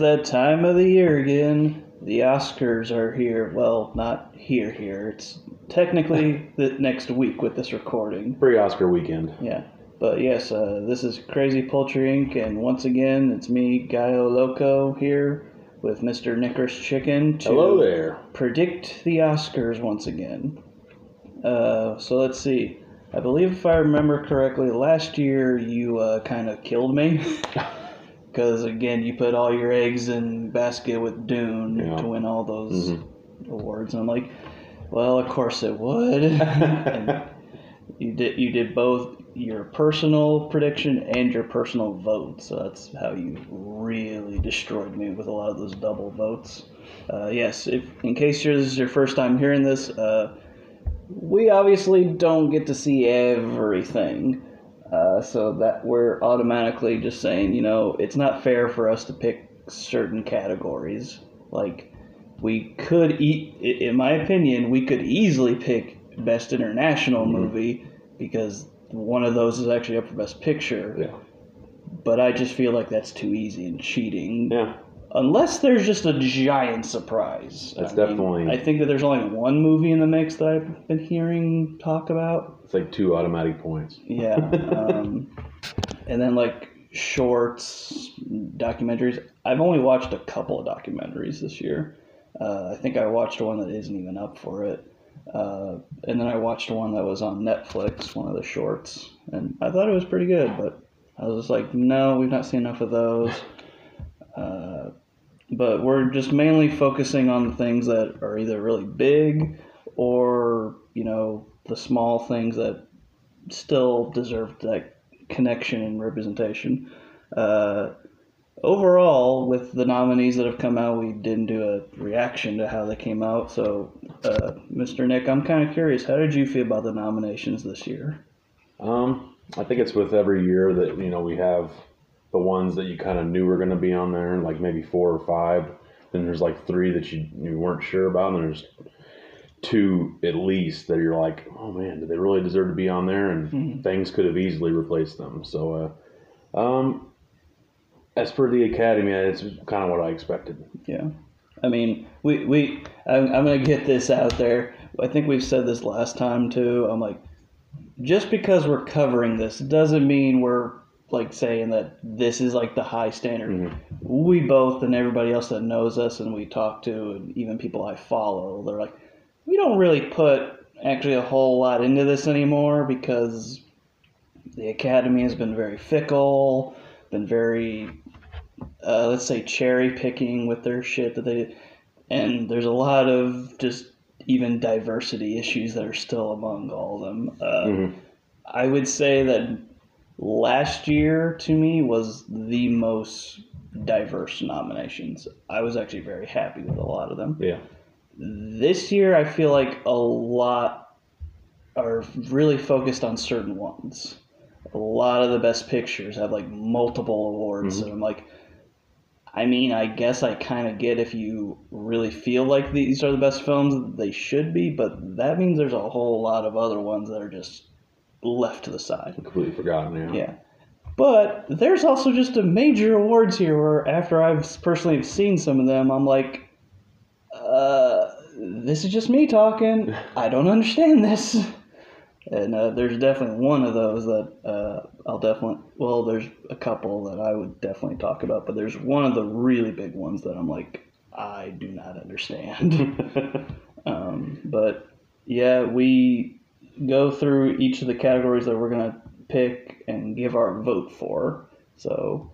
that time of the year again. The Oscars are here. Well, not here, here. It's technically the next week with this recording. Pre Oscar weekend. Yeah. But yes, uh, this is Crazy Poultry Inc., and once again, it's me, Gallo Loco, here with Mr. Nickers Chicken to Hello there. predict the Oscars once again. Uh, so let's see. I believe if I remember correctly, last year you uh, kind of killed me. Because again, you put all your eggs in basket with Dune Yeah. to win all those Mhm. awards. And I'm like, well, of course it would. and you did you did both your personal prediction and your personal vote. So that's how you really destroyed me with a lot of those double votes. Uh, yes, if in case this is your first time hearing this, uh, we obviously don't get to see everything. Uh, so that we're automatically just saying, you know, it's not fair for us to pick certain categories. Like, we could eat, in my opinion, we could easily pick best international movie because one of those is actually up for best picture. Yeah. But I just feel like that's too easy and cheating. Yeah. Unless there's just a giant surprise. That's I mean, definitely- I think that there's only one movie in the mix that I've been hearing talk about. It's like two automatic points. Yeah. Um, and then like shorts, documentaries. I've only watched a couple of documentaries this year. Uh, I think I watched one that isn't even up for it. Uh, and then I watched one that was on Netflix, one of the shorts, and I thought it was pretty good, but I was just like, no, we've not seen enough of those. Uh, but we're just mainly focusing on the things that are either really big or, you know, the small things that still deserve that connection and representation. Uh, overall, with the nominees that have come out, we didn't do a reaction to how they came out. So, uh, Mr. Nick, I'm kind of curious. How did you feel about the nominations this year? Um, I think it's with every year that you know we have the ones that you kind of knew were going to be on there, like maybe four or five. Then there's like three that you you weren't sure about, and there's two at least that you're like, oh man, did they really deserve to be on there? And Mhm. things could have easily replaced them. So, uh, um, as for the Academy, it's kind of what I expected. Yeah. I mean, we, we I'm, I'm going to get this out there. I think we've said this last time too. I'm like, just because we're covering this doesn't mean we're like saying that this is like the high standard. Mhm. We both and everybody else that knows us and we talk to, and even people I follow, they're like, we don't really put actually a whole lot into this anymore because the academy has been very fickle, been very uh, let's say cherry picking with their shit that they and there's a lot of just even diversity issues that are still among all of them uh, Mhm. i would say that last year to me was the most diverse nominations i was actually very happy with a lot of them Yeah. this year i feel like a lot are really focused on certain ones a lot of the best pictures have like multiple awards Mhm. and i'm like i mean i guess i kind of get if you really feel like these are the best films they should be but that means there's a whole lot of other ones that are just left to the side Completely forgotten. Yeah. yeah. But there's also just a major awards here where after I've personally seen some of them, I'm like, uh, this is just me talking. I don't understand this. And uh, there's definitely one of those that uh, I'll definitely, well, there's a couple that I would definitely talk about, but there's one of the really big ones that I'm like, I do not understand. Um, but yeah, we go through each of the categories that we're gonna pick and give our vote for. So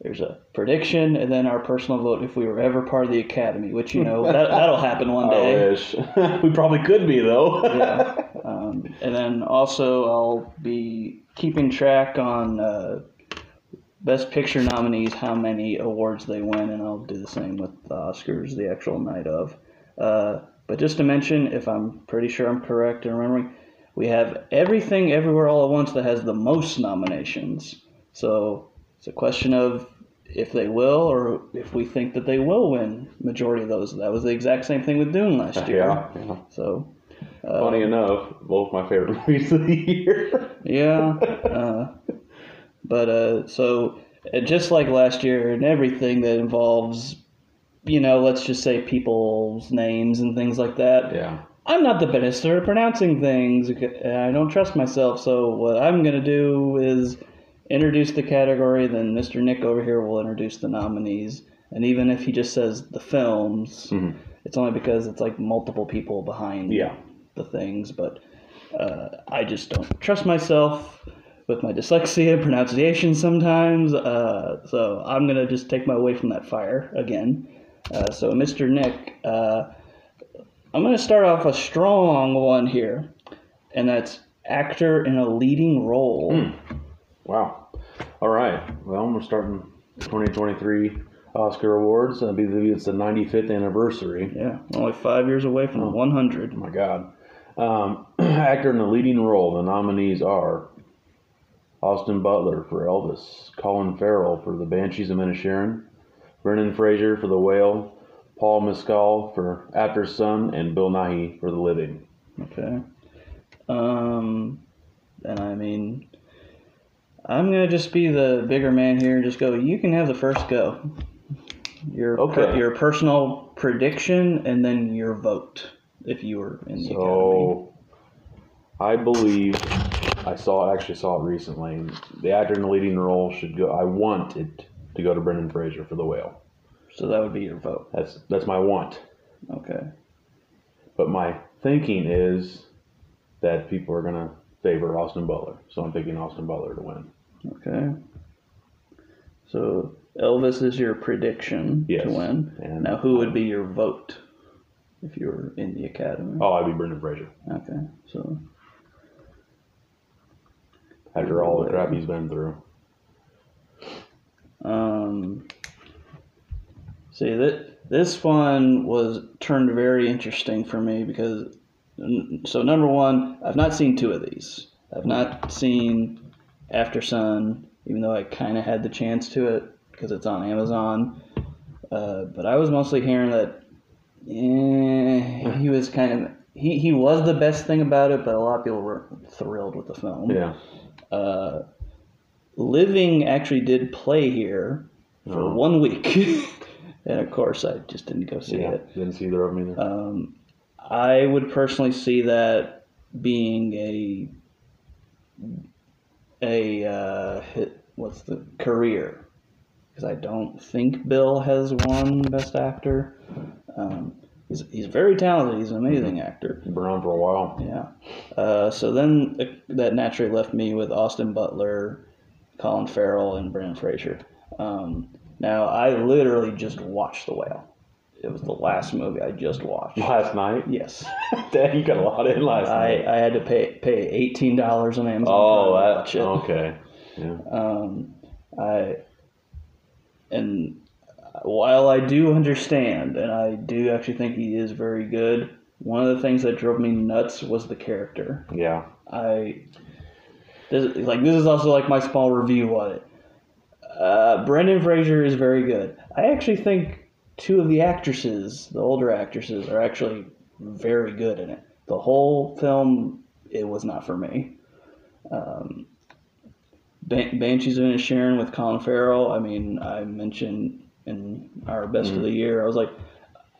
there's a prediction and then our personal vote if we were ever part of the academy, which you know that that'll happen one day. we probably could be though. Yeah. Um, and then also I'll be keeping track on uh, best picture nominees, how many awards they win, and I'll do the same with the Oscars the actual night of. Uh, but just to mention, if I'm pretty sure I'm correct in remembering, we have everything everywhere all at once that has the most nominations. So it's a question of if they will or if we think that they will win majority of those. That was the exact same thing with Dune last year. yeah. yeah. So uh, Funny enough, both my favorite movies of the year. yeah. Uh, but uh, so uh, just like last year and everything that involves, you know, let's just say people's names and things like that. Yeah. I'm not the minister at pronouncing things. I don't trust myself. So what I'm gonna do is introduce the category. Then Mr. Nick over here will introduce the nominees. And even if he just says the films, Mhm. it's only because it's like multiple people behind Yeah. the things. But uh, I just don't trust myself with my dyslexia, pronunciation sometimes. Uh, so I'm gonna just take my way from that fire again. Uh, so Mr. Nick, I'm gonna start off a strong one here, and that's actor in a leading role. Hmm. Wow. All right. Well, we're starting 2023 Oscar Awards. I believe it's the 95th anniversary. Yeah, only five years away from 100. Oh my God. Um, actor in a leading role. The nominees are Austin Butler for Elvis, Colin Farrell for The Banshees of Inisherin, Brendan Fraser for The Whale, Paul Mescal for Aftersun, and Bill Nighy for The Living. Okay. Um, and I mean, I'm gonna just be the bigger man here and just go. You can have the first go. Your per- Okay. your personal prediction and then your vote if you were in the academy. So, I believe I saw actually saw it recently. The actor in the leading role should go. I want it to go to Brendan Fraser for The Whale. So that would be your vote. That's that's my want. Okay. But my thinking is that people are gonna favor Austin Butler. So I'm thinking Austin Butler to win. Okay. So Elvis is your prediction Yes. to win. And Now, who would be your vote if you were in the academy? Oh, I'd be Brendan Fraser. Okay. So After all the crap he's been through. Um, see that this one was turned very interesting for me because so number one, I've not seen two of these. I've not seen Aftersun, even though I kind of had the chance to it because it's on Amazon. Uh, but I was mostly hearing that eh, he was kind of he, he was the best thing about it, but a lot of people were thrilled with the film Yeah. uh, Living actually did play here for Oh. one week, and of course I just didn't go see yeah. it. Didn't see either of them either. Um, I would personally see that being a a uh, hit, what's the career because I don't think Bill has won Best Actor. Um, he's he's very talented. He's an amazing actor. Been around for a while. Yeah. Uh, so then uh, that naturally left me with Austin Butler, Colin Farrell, and Brendan Fraser. Um, now I literally just watched The Whale. It was the last movie I just watched. Last night. Yes, Dang, you got a lot in last I, night. I had to pay pay eighteen dollars on Amazon. Oh, that. watch it. Okay. Yeah. Um, I and while I do understand, and I do actually think he is very good, one of the things that drove me nuts was the character. Yeah. I this, like this is also like my small review on it. Uh, Brendan Fraser is very good. I actually think two of the actresses, the older actresses, are actually very good in it. The whole film, it was not for me. Um, Ban- Banshees of Sharon with Colin Farrell. I mean, I mentioned in our best of the year. I was like,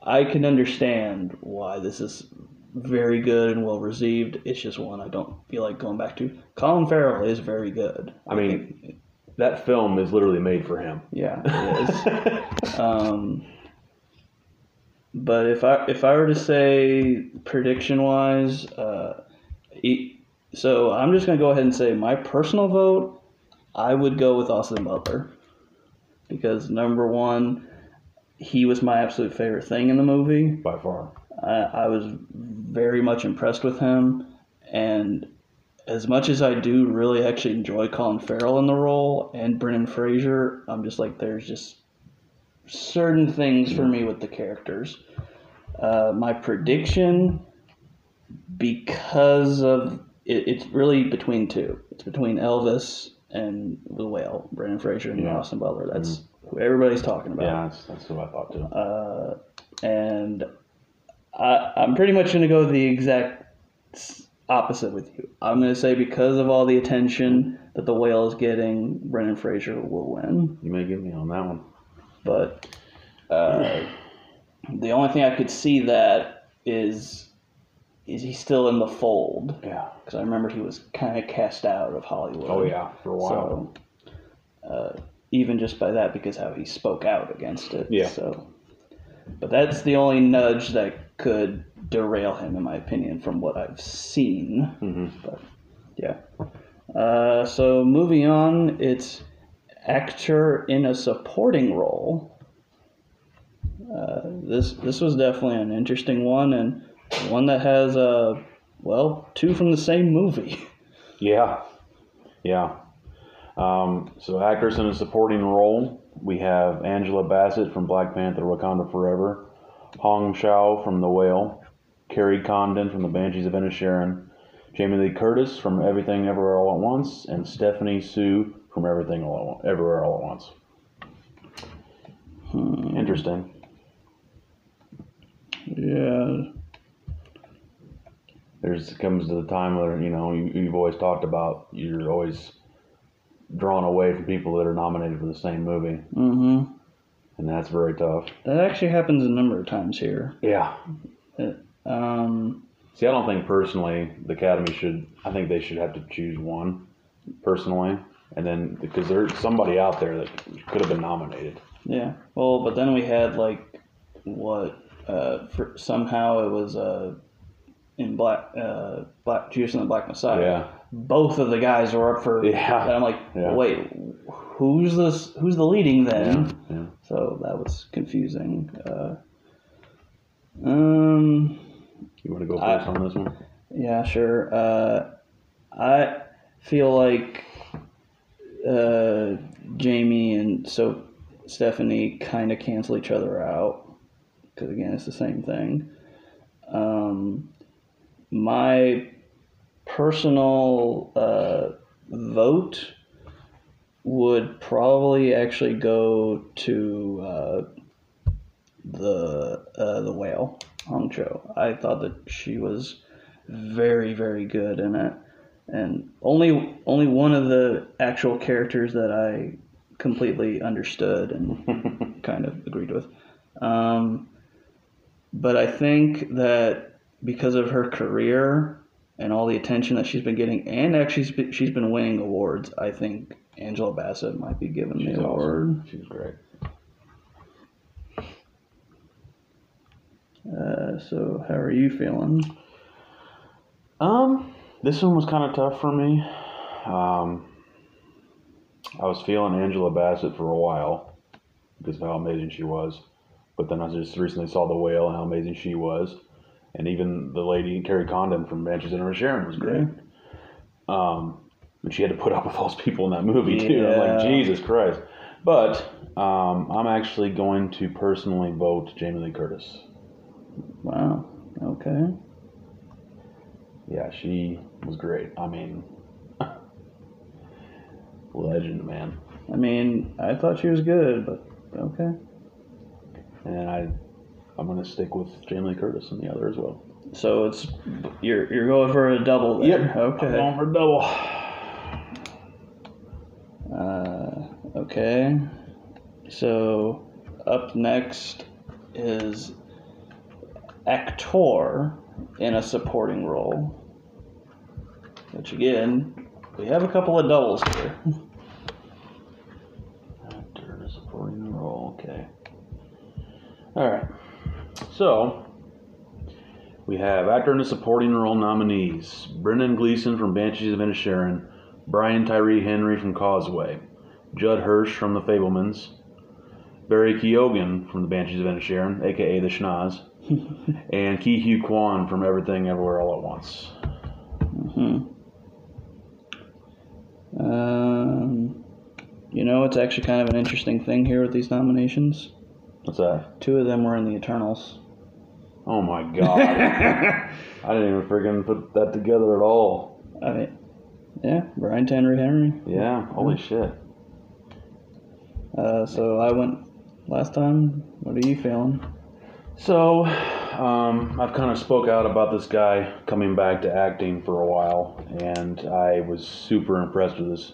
I can understand why this is very good and well received. It's just one I don't feel like going back to. Colin Farrell is very good. I mean, that film is literally made for him. Yeah, it is. um, but if I if I were to say prediction wise, uh, e- so I'm just gonna go ahead and say my personal vote. I would go with Austin Butler because number one, he was my absolute favorite thing in the movie. By far. I, I was very much impressed with him, and as much as I do really actually enjoy Colin Farrell in the role and Brendan Fraser, I'm just like there's just certain things for me with the characters. Uh, my prediction, because of it, it's really between two. It's between Elvis and the Whale, Brendan Fraser and Yeah. Austin Butler. That's who everybody's talking about. Yeah, that's, that's what I thought too. Uh, and I, I'm pretty much going to go the exact opposite with you. I'm going to say because of all the attention that the whale is getting, Brendan Fraser will win. You may get me on that one. But uh, the only thing I could see that is is he still in the fold? Yeah. Because I remember he was kind of cast out of Hollywood. Oh yeah, for a while. So, uh, even just by that, because how he spoke out against it. Yeah. So, but that's the only nudge that could derail him, in my opinion, from what I've seen. hmm But yeah. Uh, so moving on, it's actor in a supporting role. Uh, this this was definitely an interesting one and one that has uh well two from the same movie. Yeah, yeah. Um, so actress in a supporting role, we have Angela Bassett from Black Panther: Wakanda Forever, Hong Chau from The Whale, Kerry Condon from The Banshees of Inisherin, Jamie Lee Curtis from Everything Everywhere All at Once, and Stephanie Hsu from Everything All at, Everywhere All at Once. Hmm. Interesting. Yeah. There's comes to the time where you know you, you've always talked about you're always drawn away from people that are nominated for the same movie, Mm-hmm. and that's very tough. That actually happens a number of times here. Yeah. Um, See, I don't think personally the Academy should. I think they should have to choose one, personally, and then because there's somebody out there that could have been nominated. yeah. Well, but then we had like what? Uh, for, somehow it was uh, in Black uh, Black Judas and the Black Messiah. Yeah. Both of the guys were up for. Yeah. And I'm like, Yeah. wait, who's this? Who's the leading then? Yeah. Yeah. So that was confusing. Uh, um, You want to go I- first on this one? yeah, sure. Uh, I feel like uh, Jamie and so Stephanie kind of cancel each other out because again, it's the same thing. Um, my personal uh, vote would probably actually go to uh, the uh, the whale Hong Chau. I thought that she was very very good in it, and only only one of the actual characters that I completely understood and kind of agreed with. Um, but I think that because of her career and all the attention that she's been getting, and actually she's been, she's been winning awards, I think Angela Bassett might be given She's the award. She's great. Uh, so how are you feeling? Um, this one was kind of tough for me. Um, I was feeling Angela Bassett for a while because of how amazing she was, but then I just recently saw The Whale and how amazing she was, and even the lady Kerry Condon from Banshees and Sharon was great. Um, and she had to put up with all those people in that movie too. I'm like Jesus Christ. But um, I'm actually going to personally vote Jamie Lee Curtis. Wow. Okay. Yeah, she was great. I mean, legend, man. I mean, I thought she was good, but okay. And I, I'm gonna stick with Jamie Curtis and the other as well. So it's you're you're going for a double there. I'm Okay. going for double. Uh, okay. So up next is actor in a supporting role. Which again, we have a couple of doubles here. Actor in a supporting role. Okay. All right. So we have actor in a supporting role nominees: Brendan Gleeson from Banshees of Inisherin, Brian Tyree Henry from Causeway, Judd Hirsch from The Fabelmans, Barry Keoghan from The Banshees of Inisherin, aka the Schnoz, and Ke Huy Quan from Everything Everywhere All at Once. hmm Um, you know, it's actually kind of an interesting thing here with these nominations. What's that? Two of them were in the Eternals. Oh my god. I didn't even freaking put that together at all. I mean, yeah, Brian Henry Henry. Yeah, holy shit. Uh, so I went last time. What are you feeling? So, um, I've kind of spoke out about this guy coming back to acting for a while, and I was super impressed with his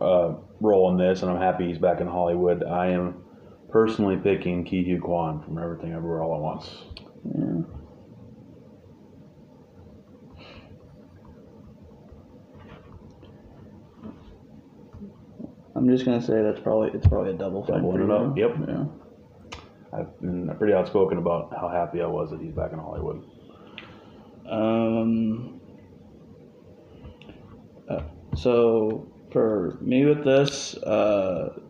uh, role in this, and I'm happy he's back in Hollywood. I am personally picking Ke Huy Quan from Everything Everywhere All at Once. Yeah. I'm just gonna say that's probably it's probably a double. Doubling it up, yep. Yeah. I've been pretty outspoken about how happy I was that he's back in Hollywood. Um. uh, so for me with this, uh,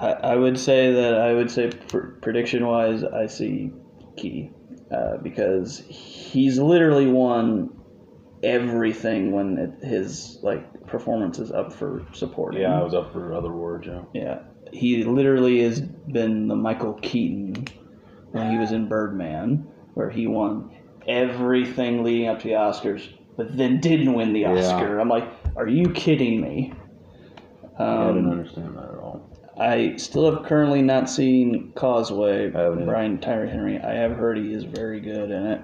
I I would say that I would say pr- prediction wise, I see Ke, uh, because he's literally won everything when it, his like performance is up for supporting. Yeah, I was up for other awards. Yeah. Yeah, he literally has been the Michael Keaton when he was in Birdman, where he won everything leading up to the Oscars, but then didn't win the Yeah. Oscar. I'm like, are you kidding me? I didn't Um, understand that. I still have currently not seen Causeway. I haven't either. Brian Tyree Henry. I have heard he is very good in it.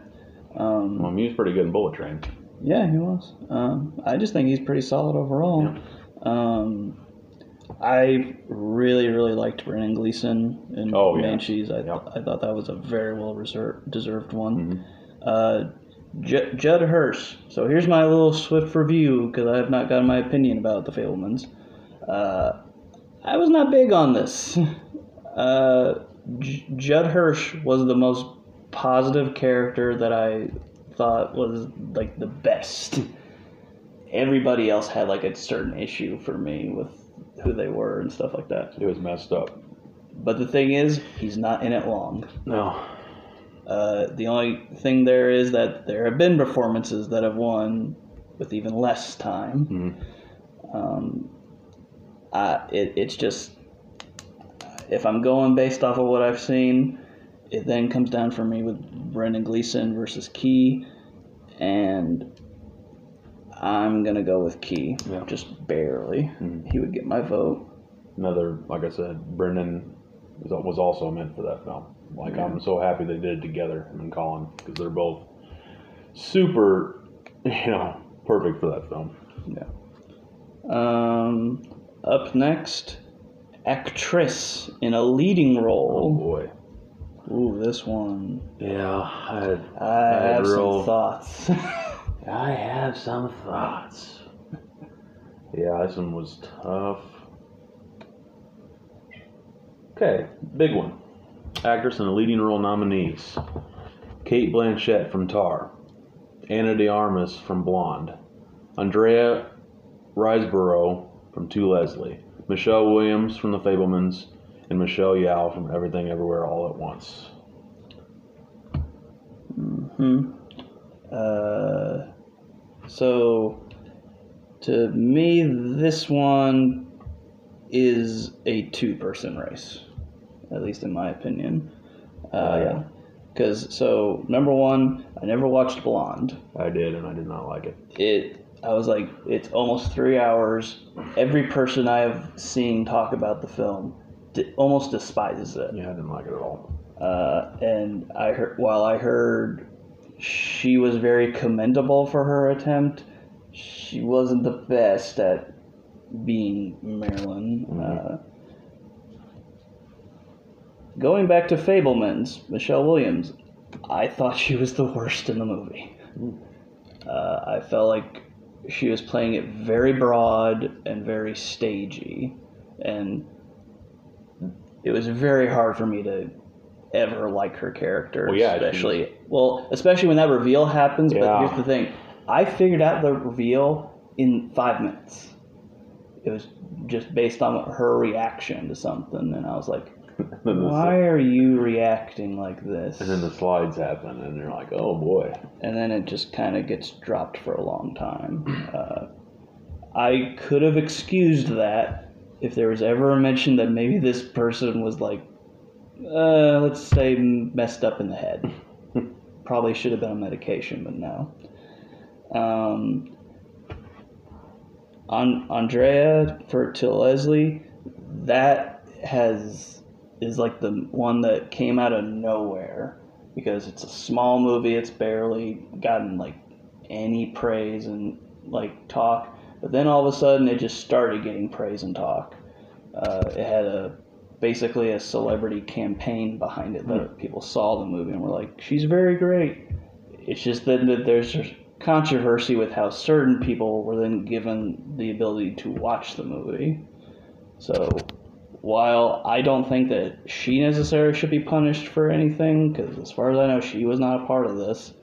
Um, Well, he was pretty good in Bullet Train. yeah, he was. Um, I just think he's pretty solid overall. Um, I really, really liked Brendan Gleeson in Oh, yeah. Banshees. I, Yep. I thought that was a very well deserved one. Mhm. Uh, J- Judd Hirsch. So here's my little swift review because I have not gotten my opinion about the Fabelmans. Uh, I was not big on this. Uh, J- Judd Hirsch was the most positive character that I thought was like the best. Everybody else had like a certain issue for me with who they were and stuff like that. It was messed up. But the thing is, he's not in it long. No. Uh, the only thing there is that there have been performances that have won with even less time. Mhm. Um, It, it's just if I'm going based off of what I've seen, it then comes down for me with Brendan Gleeson versus Ke, and I'm gonna go with Ke, Yeah. just barely. Mhm. He would get my vote. Another, like I said, Brendan was also meant for that film. Like I'm so happy they did it together, him and Colin, because they're both super, you know, perfect for that film. Yeah. Um, up next, actress in a leading oh, role. Oh boy. Ooh, this one. Yeah, I had, I had have real- some thoughts. I have some thoughts. Yeah, this one was tough. Okay, big one. Actress in a leading role nominees: Cate Blanchett from Tar, Ana de Armas from Blonde, Andrea Riseborough from To Leslie, Michelle Williams from The Fabelmans, and Michelle Yeoh from Everything Everywhere All at Once. Hmm. Uh, so, to me, this one is a two-person race, at least in my opinion. Oh, yeah. Because so number one, I never watched Blonde. I did, and I did not like it. It, I was like, it's almost three hours. Every person I have seen talk about the film d- almost despises it. Yeah, I didn't like it at all. Uh, and I heard while I heard she was very commendable for her attempt, she wasn't the best at being Marilyn. Uh, going back to Fabelmans, Michelle Williams, I thought she was the worst in the movie. Uh, I felt like she was playing it very broad and very stagey, and it was very hard for me to ever like her character. Well, yeah, especially well, especially when that reveal happens. But here's the thing: I figured out the reveal in five minutes. It was just based on her reaction to something, and I was like, the, "Why are you reacting like this?" and then the slides happen, and you're like, oh boy. and then it just kind of gets dropped for a long time. Uh, I could have excused that if there was ever a mention that maybe this person was like, uh, let's say, messed up in the head. Probably should have been on medication, but no. Um, on Andrea for to Leslie, that has is like the one that came out of nowhere because it's a small movie. It's barely gotten like any praise and like talk, but then all of a sudden it just started getting praise and talk. Uh, it had a basically a celebrity campaign behind it that people saw the movie and were like, "She's very great." It's just that, that there's controversy with how certain people were then given the ability to watch the movie. So while I don't think that she necessarily should be punished for anything, because as far as I know, she was not a part of this,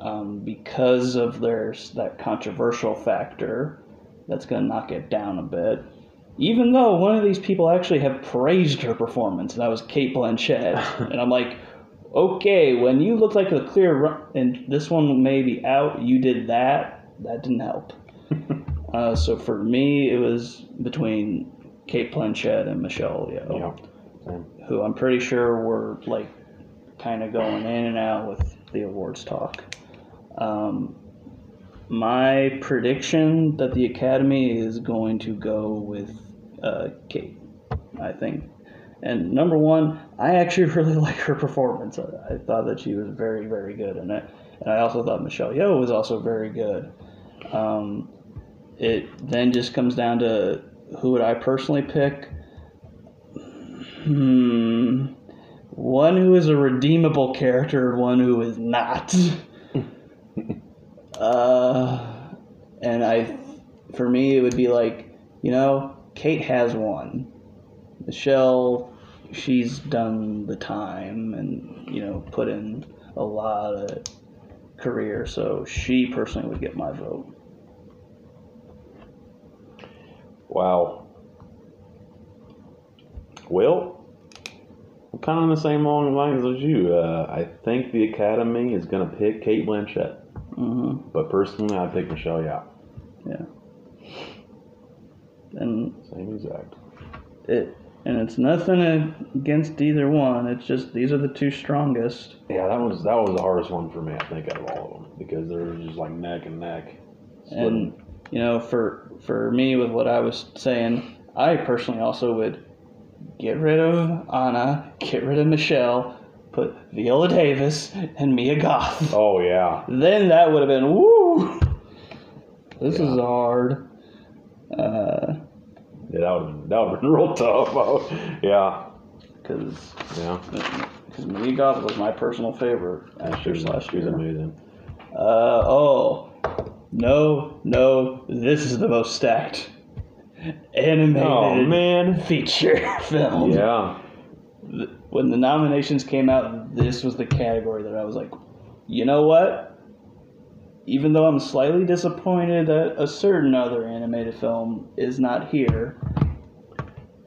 um, because of there's that controversial factor that's going to knock it down a bit. Even though one of these people actually have praised her performance, and that was Cate Blanchett, and I'm like, okay, when you looked like a clear run, and this one may be out, you did that. That didn't help. uh, so for me, it was between Cate Blanchett and Michelle Yeoh, Yeah. Who I'm pretty sure were like kind of going in and out with the awards talk. Um, my prediction that the Academy is going to go with uh, Cate, I think. And number one, I actually really like her performance. I, I thought that she was very, very good in it. And I also thought Michelle Yeoh was also very good. Um, it then just comes down to who would I personally pick? Hmm. One who is a redeemable character, one who is not. uh, and I, for me, it would be like, you know, Cate has one. Michelle, she's done the time and, you know, put in a lot of career, so she personally would get my vote. Wow. Well, I'm kind of on the same long lines as you. Uh, I think the Academy is going to pick Cate Blanchett, hmm but personally, I'd pick Michelle Yeoh. Yeah. And Same exact. it and it's nothing against either one. It's just these are the two strongest. Yeah, that was that was the hardest one for me. I think out of all of them because they're just like neck and neck. And you know, for for me with what I was saying, I personally also would get rid of Ana, get rid of Michelle, put Viola Davis and Mia Goth. oh yeah, Then that would have been woo. This Yeah. is hard. Uh, yeah, that would have been that would have been real tough. Yeah, because yeah. because Mia Goth was my personal favorite She actress was, last she was amazing. Uh, oh, no, no, this is the most stacked animated Oh man. feature film. Yeah. When the nominations came out, this was the category that I was like, you know what? Even though I'm slightly disappointed that a certain other animated film is not here,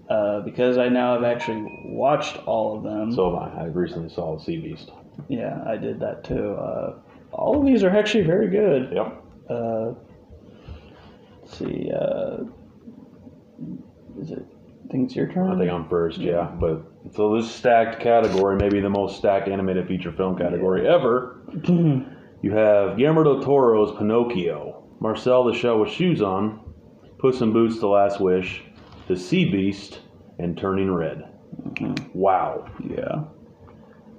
uh, because I now have actually watched all of them. So have I. I recently saw Sea Beast. yeah, I did that too. Uh, all of these are actually very good. Yep. Uh, let's see, uh, is it? I think it's your turn. I think I'm first, yeah. But so this stacked category, maybe the most stacked animated feature film category ever. You have Guillermo del Toro's Pinocchio, Marcel the Shell with Shoes On, Puss in Boots: The Last Wish, The Sea Beast, and Turning Red. Wow. yeah,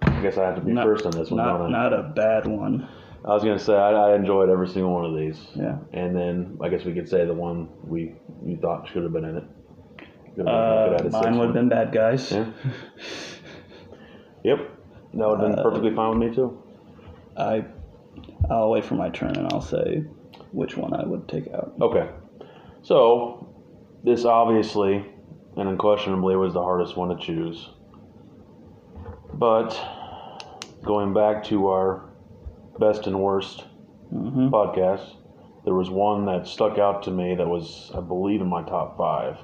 I guess I have to be Not- first on this one, not not a bad one. I was gonna say I, I enjoyed every single one of these. Yeah. And then I guess we could say the one we you thought should have been in it. Been- Uh, have had a mine would have been bad guys. Yeah. Yep. That would have been Uh, perfectly fine with me too. I, I'll wait for my turn and I'll say which one I would take out. Okay. So this obviously and unquestionably was the hardest one to choose. But going back to our best and worst hmm podcast, there was one that stuck out to me that was, I believe, in my top five.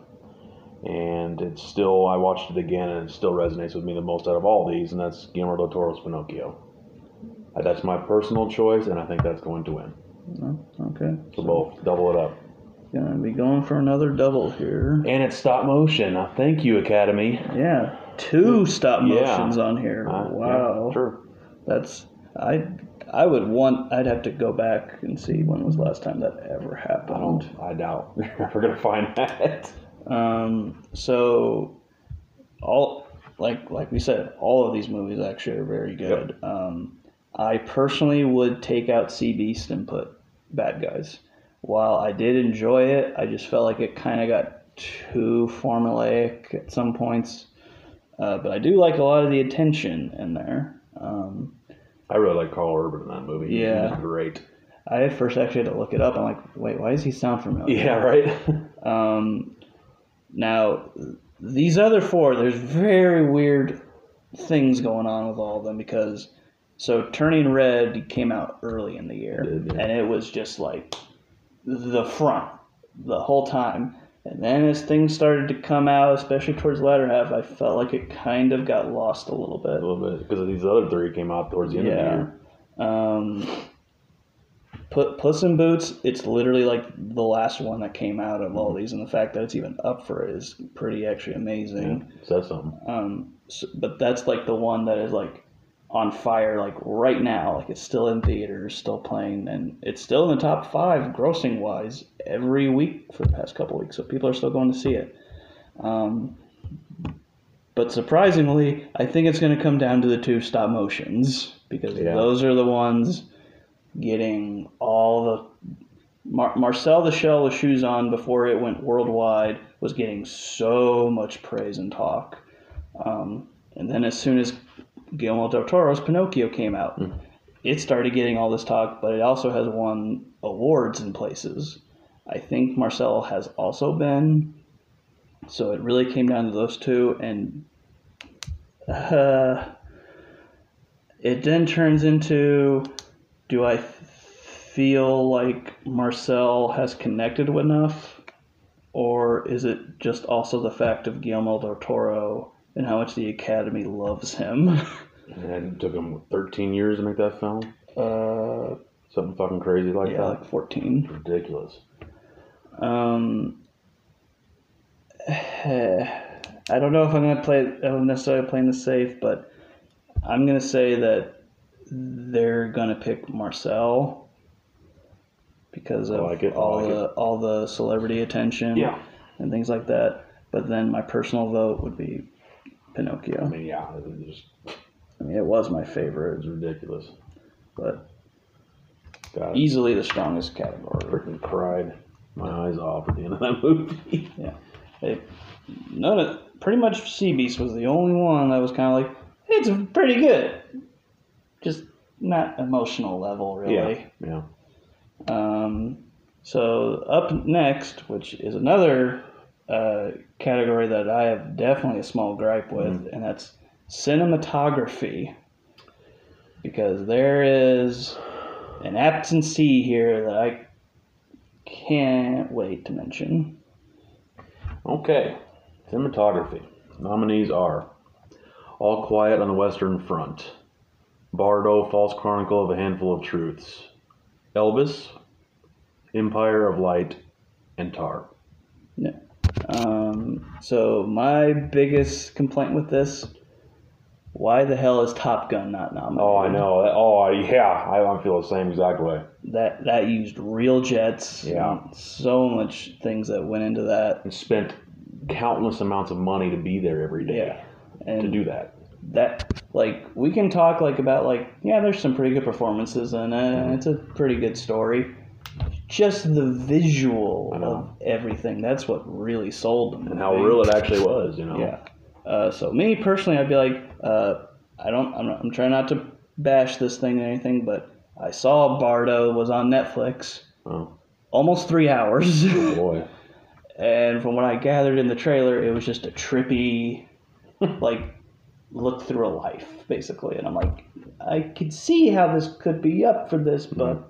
And it's still, I watched it again and it still resonates with me the most out of all these, and that's Guillermo del Toro's Pinocchio. Uh, That's my personal choice, and I think that's going to win. Okay. So both, double it up. Gonna be going for another double here. And it's stop motion. Uh, thank you, Academy. Yeah, two stop Yeah. motions on here. Uh, yeah, wow. sure. That's I. I would want. I'd have to go back and see when was the last time that ever I happened. don't. I doubt we're ever gonna find that. Um, so all like like we said, all of these movies actually are very good. Um, I personally would take out Sea Beast and put Bad Guys. While I did enjoy it, I just felt like it kind of got too formulaic at some points. Uh, but I do like a lot of the attention in there. Um, I really like Karl Urban in that movie. Yeah. He's great. I at first actually had to look it up. I'm like, wait, why does he sound familiar? Yeah, right. Um, now, these other four, there's very weird things going on with all of them because so Turning Red came out early in the year, It did, yeah. and it was just like the front the whole time. And then as things started to come out, especially towards the latter half, I felt like it kind of got lost a little bit. a little bit because these other three came out towards the end of the Yeah. year. Um, Put Puss in Boots, it's literally like the last one that came out of all these, and the fact that it's even up for it is pretty actually amazing. Says something. Um, so, but that's like the one that is like on fire, like right now. Like it's still in theaters, still playing, and it's still in the top five grossing wise every week for the past couple weeks. So people are still going to see it. Um, but surprisingly, I think it's going to come down to the two stop motions because Yeah. those are the ones getting all the Mar- Marcel the Shell with shoes on before it went worldwide was getting so much praise and talk. Um, and then as soon as Guillermo del Toro's Pinocchio came out, it started getting all this talk, but it also has won awards in places. I think Marcel has also been. So it really came down to those two, and uh, it then turns into do I feel like Marcel has connected enough, or is it just also the fact of Guillermo del Toro and how much the Academy loves him? And it took them 13 years to make that film. uh, Something fucking crazy like yeah, that. like 14. Ridiculous. Um, I don't know if I'm gonna play. I'm necessarily playing the safe, but I'm gonna say that they're gonna pick Marcel because of like it, all like the all the celebrity attention Yeah. and things like that. But then my personal vote would be Pinocchio. I mean, yeah, it was just I mean, it was my it favorite, was ridiculous. but God, easily the strongest category. freaking cried my eyes off at the end of that movie. It, none of, pretty much Sea Beast was the only one that was kind of like, it's pretty good. Just not emotional level, really. Yeah, yeah. Um, so up next, which is another uh, category that I have definitely a small gripe with, and that's cinematography. Because there is an absentee here that I can't wait to mention. Okay. Cinematography. Nominees are All Quiet on the Western Front, Bardo, False Chronicle of a Handful of Truths, Elvis, Empire of Light, and Tar. Um, so my biggest complaint with this, why the hell is Top Gun not nominated? Oh, I know. Oh, yeah. I, I feel the same exact way. That that used real jets. Yeah. So much things that went into that. And spent countless amounts of money to be there every day Yeah. And to do that. that like we can talk like about like yeah there's some pretty good performances and uh, it's a pretty good story just the visual of everything. That's what really sold them And how real it actually was, you know. yeah. Uh, so me personally i'd be like uh, i don't I'm, I'm trying not to bash this thing or anything but i saw bardo was on netflix Oh, almost three hours. Oh boy. and from what I gathered in the trailer, it was just a trippy, like, look through a life, basically. And I'm like, I could see how this could be up for this, but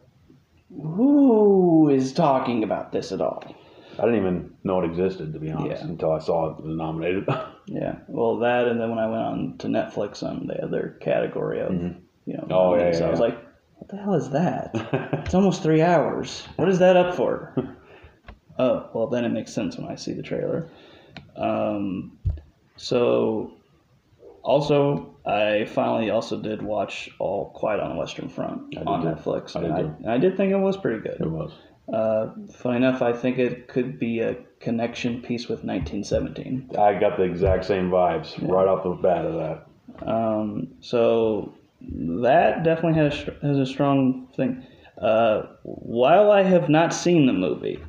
who is talking about this at all? I didn't even know it existed, to be honest, Yeah. until I saw it was nominated. Yeah, well, that, and then when I went on to Netflix on the other category of, you know, Oh, yeah, nominees, yeah, I was yeah. like, what the hell is that? It's almost three hours. What is that up for? oh, well, then it makes sense when I see the trailer. Um, so, also, I finally also did watch All Quiet on the Western Front on too. Netflix. I did and I, and I did think it was pretty good. it was. Uh, funny enough, I think it could be a connection piece with 1917. I got the exact same vibes right off the bat of that. Um, so that definitely has has a strong thing. Uh, while I have not seen the movie,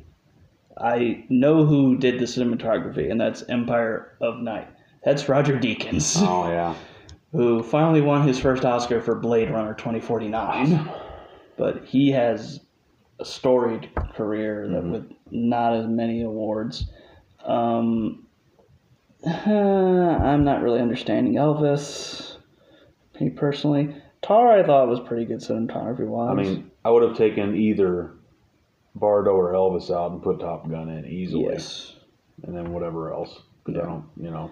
I know who did the cinematography, and that's Empire of Night. That's Roger Deakins, Oh yeah. who finally won his first Oscar for Blade Runner 2049. But he has a storied career that with not as many awards. Um, I'm not really understanding Elvis. Me personally, Tar I thought was pretty good cinematography wise. I mean, I would have taken either Bardo or Elvis out and put Top Gun in easily, yes, and then whatever else. Yeah. I don't, you know,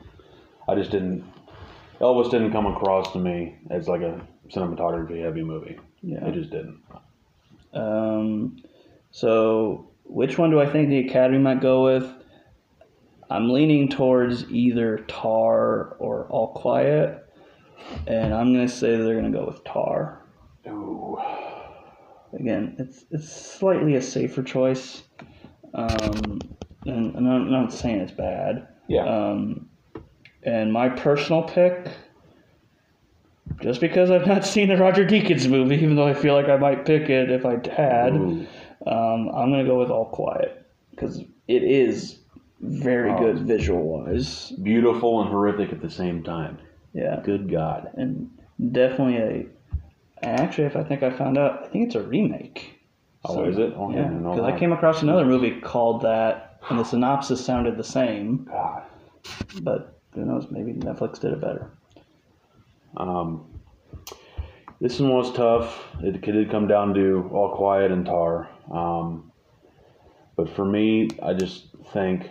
I just didn't. Elvis didn't come across to me as like a cinematography heavy movie. yeah. It just didn't. Um, so which one do I think the Academy might go with? I'm leaning towards either Tar or All Quiet, and I'm gonna say they're gonna go with Tar. Ooh. Again, it's it's slightly a safer choice, um, and, and I'm not saying it's bad. Yeah. Um, and my personal pick, just because I've not seen the Roger Deakins movie, even though I feel like I might pick it if I had. Um, I'm gonna go with All Quiet because it is very Oh. good visual wise. Beautiful and horrific at the same time. Yeah, Good God. and definitely a. Actually, if I think I found out, I think it's a remake. Oh, is it? Oh, yeah, because I came across another movie called that, and the synopsis sounded the same, God. but who knows? Maybe Netflix did it better. Um, this one was tough. It did come down to All Quiet and Tar. Um, but for me, I just think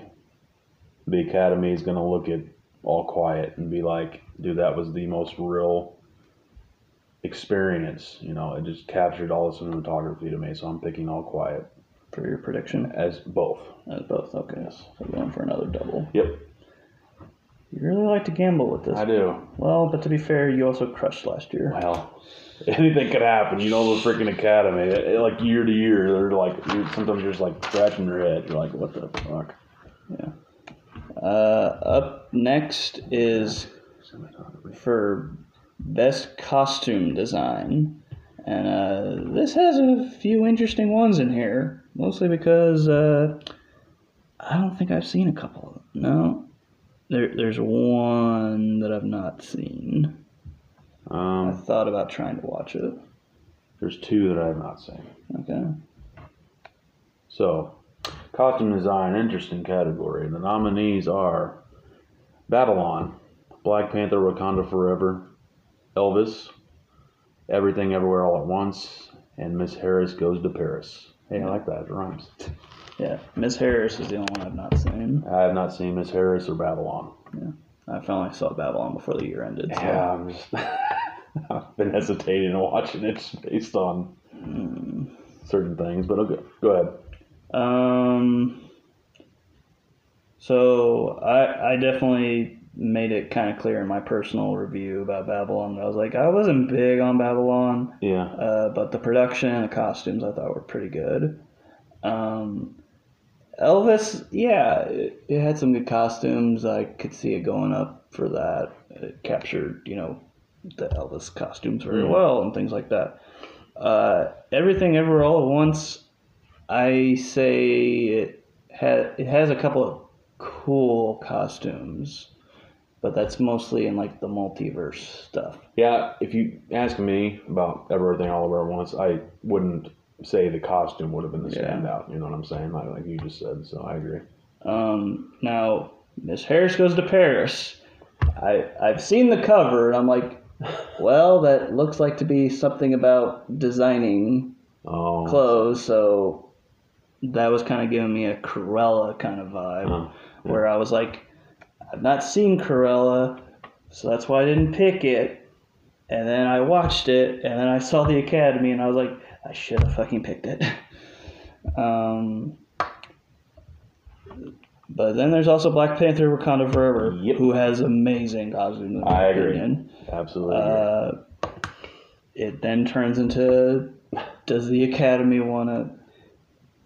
the Academy is going to look at All Quiet and be like, dude, that was the most real experience. You know, it just captured all the cinematography to me. So I'm picking All Quiet For your prediction, as both. as both. Okay, so going for another double. Yep, You really like to gamble with this. I do. Well, but to be fair, you also crushed last year. Well, anything could happen. You know the freaking academy. It- it- like year to year, they're like you're, sometimes you're just like scratching your head. You're like, what the fuck? Uh, up next is for best costume design, and uh, this has a few interesting ones in here. Mostly because uh, I don't think I've seen a couple of them. No, there, there's one that I've not seen. I Um, thought about trying to watch it. there's two that I have not seen. Okay. So, costume design, interesting category. The nominees are Babylon, Black Panther, Wakanda Forever, Elvis, Everything Everywhere All at Once, and Miss Harris Goes to Paris. Hey, I like that. It rhymes. Yeah, Miss Harris is the only one I've not seen. I have not seen Miss Harris or Babylon. Yeah, I finally saw Babylon before the year ended. So. Yeah, I'm just, I've been hesitating and watching it based on Mm. certain things, but okay, go ahead. Um. So I I definitely made it kind of clear in my personal review about Babylon. that I was like I wasn't big on Babylon, Yeah, uh, but the production and the costumes I thought were pretty good. Um, Elvis, yeah, it, it had some good costumes. I could see it going up for that. It captured, you know, the Elvis costumes very Mhm. well and things like that. Uh, Everything Ever All at Once, I say it ha- it has a couple of cool costumes, but that's mostly in like the multiverse stuff. yeah. If you ask me about everything all over at once, I wouldn't say the costume would have been the Yeah. standout. You know what I'm saying? Like, like you just said. So I agree. Um, now, Miss Harris Goes to Paris. I, I've seen the cover, and I'm like, well, that looks like to be something about designing Oh, clothes, so that was kind of giving me a Cruella kind of vibe, Huh. where I was like, I've not seen Cruella, so that's why I didn't pick it. And then I watched it, and then I saw the Academy, and I was like, I should have fucking picked it. um, but then there's also Black Panther: Wakanda Forever, Yep. who has amazing costumes. I agree. opinion. absolutely. Uh, it then turns into does the Academy want to?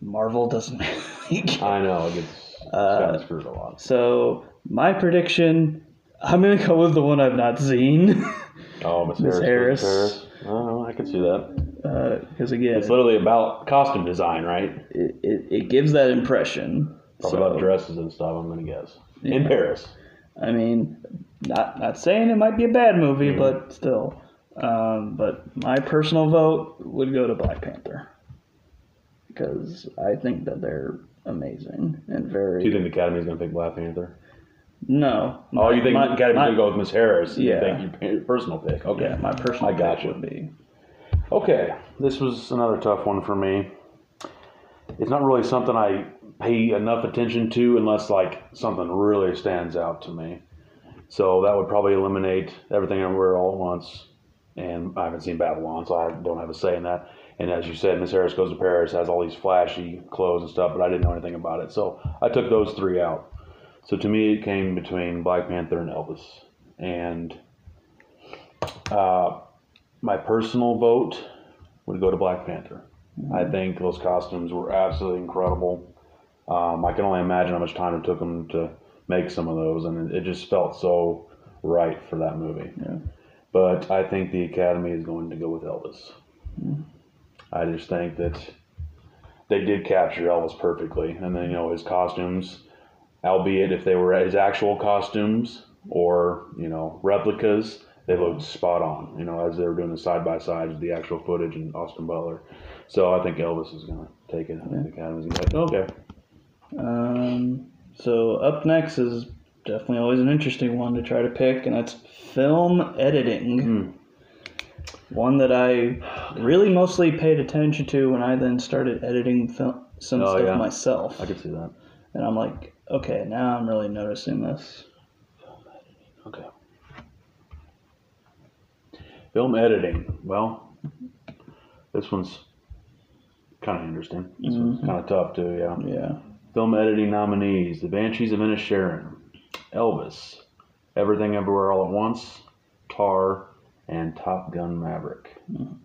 Marvel doesn't. I know. It gets kind of screwed a lot. So my prediction, I'm gonna go with the one I've not seen, Oh, Miss Harris. Harris. Harris. Oh, I can see that. Because again, It's literally about costume design, right? it, it, it gives that impression. Probably So, about dresses and stuff. I'm gonna guess in Paris. I mean, not not saying it might be a bad movie, Mhm. but still. Um, but my personal vote would go to Black Panther because I think that they're amazing and very. Do you think the Academy's gonna pick Black Panther? No. Oh, you think my, Academy's my, gonna go with Miss Harris? You Yeah. think your your personal pick? Okay. Yeah, my personal I got pick you. would be. Okay, this was another tough one for me. It's not really something I pay enough attention to unless like something really stands out to me. So that would probably eliminate everything everywhere all at once. And I haven't seen Babylon, so I don't have a say in that. And as you said, Miss Harris Goes to Paris has all these flashy clothes and stuff, but I didn't know anything about it. So I took those three out. So to me, it came between Black Panther and Elvis. And uh, my personal vote would go to Black Panther. I think those costumes were absolutely incredible. Um, I can only imagine how much time it took them to make some of those, and it, it just felt so right for that movie. Yeah. But I think the Academy is going to go with Elvis. I just think that they did capture Elvis perfectly, and then you know his costumes, albeit if they were his actual costumes or you know replicas, they looked spot on. You know as they were doing the side by sides, the actual footage and Austin Butler. So I think Elvis is going to take it. I think the Academy's going to like, okay. Um, so up next is definitely always an interesting one to try to pick, and that's film editing. Hmm. One that I really mostly paid attention to when I then started editing film, some Oh, stuff yeah. myself. I could see that. And I'm like, okay, now I'm really noticing this. Okay. Film editing. Well, this one's kind of interesting. This one's Mhm. kind of tough too. Yeah. Yeah. Film editing nominees: The Banshees of Inisherin, Elvis, Everything Everywhere All at Once, Tar, and Top Gun Maverick.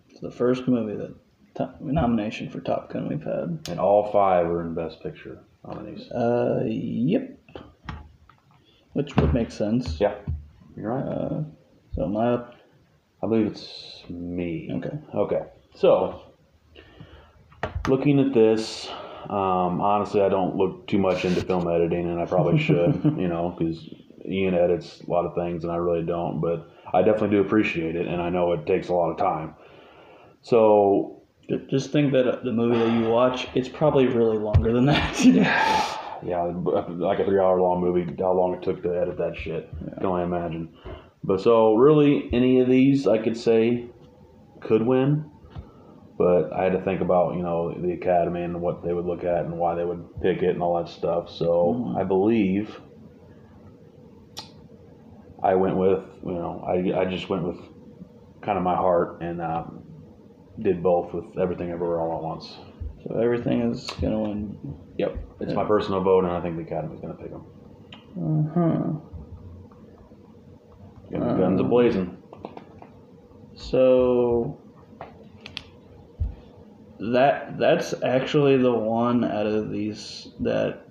It's the first movie that top, nomination for Top Gun we've had. And all five are in Best Picture nominees. Uh, yep. Which would make sense. Yeah, you're right. Uh, so my I believe it's me. okay. Okay, so looking at this, um, honestly, I don't look too much into film editing, and I probably should, you know, because Ian edits a lot of things, and I really don't. But I definitely do appreciate it, and I know it takes a lot of time. So Just think that uh, the movie that you watch, it's probably really longer than that. yeah, like a three-hour-long movie, how long it took to edit that shit, I can only imagine. But so really, any of these I could say could win, but I had to think about you know the academy and what they would look at and why they would pick it and all that stuff. So Mhm. I believe I went with you know I I just went with kind of my heart and uh, did both with everything everywhere all at once. so everything is gonna win. Yep, it's Yeah. my personal vote, and I think the academy's going to pick them. Uh huh. Guns a Um, blazing. So that that's actually the one out of these that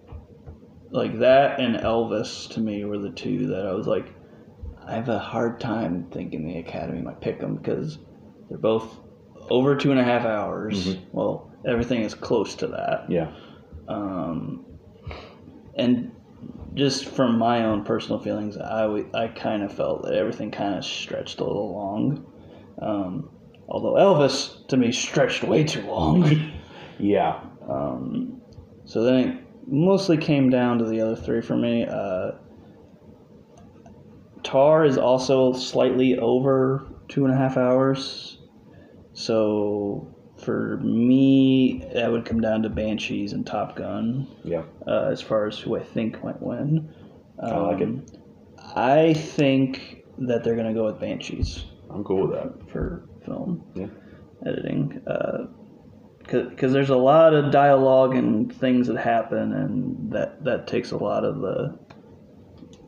like that and Elvis to me were the two that I was like I have a hard time thinking the Academy might pick them because they're both over two and a half hours. Mhm. Well, everything is close to that. Yeah. Um, and just from my own personal feelings, I, w- I kind of felt that everything kind of stretched a little long. Um, although Elvis, to me, stretched way too long. Yeah. um, so then it mostly came down to the other three for me. Uh, Tar is also slightly over two and a half hours. So for me, that would come down to Banshees and Top Gun Yeah. uh, as far as who I think might win. Um, I like it. I think that they're going to go with Banshees I'm cool with that. for film Yeah. editing. Because there's a lot of dialogue and things that happen, and that, that takes a lot of the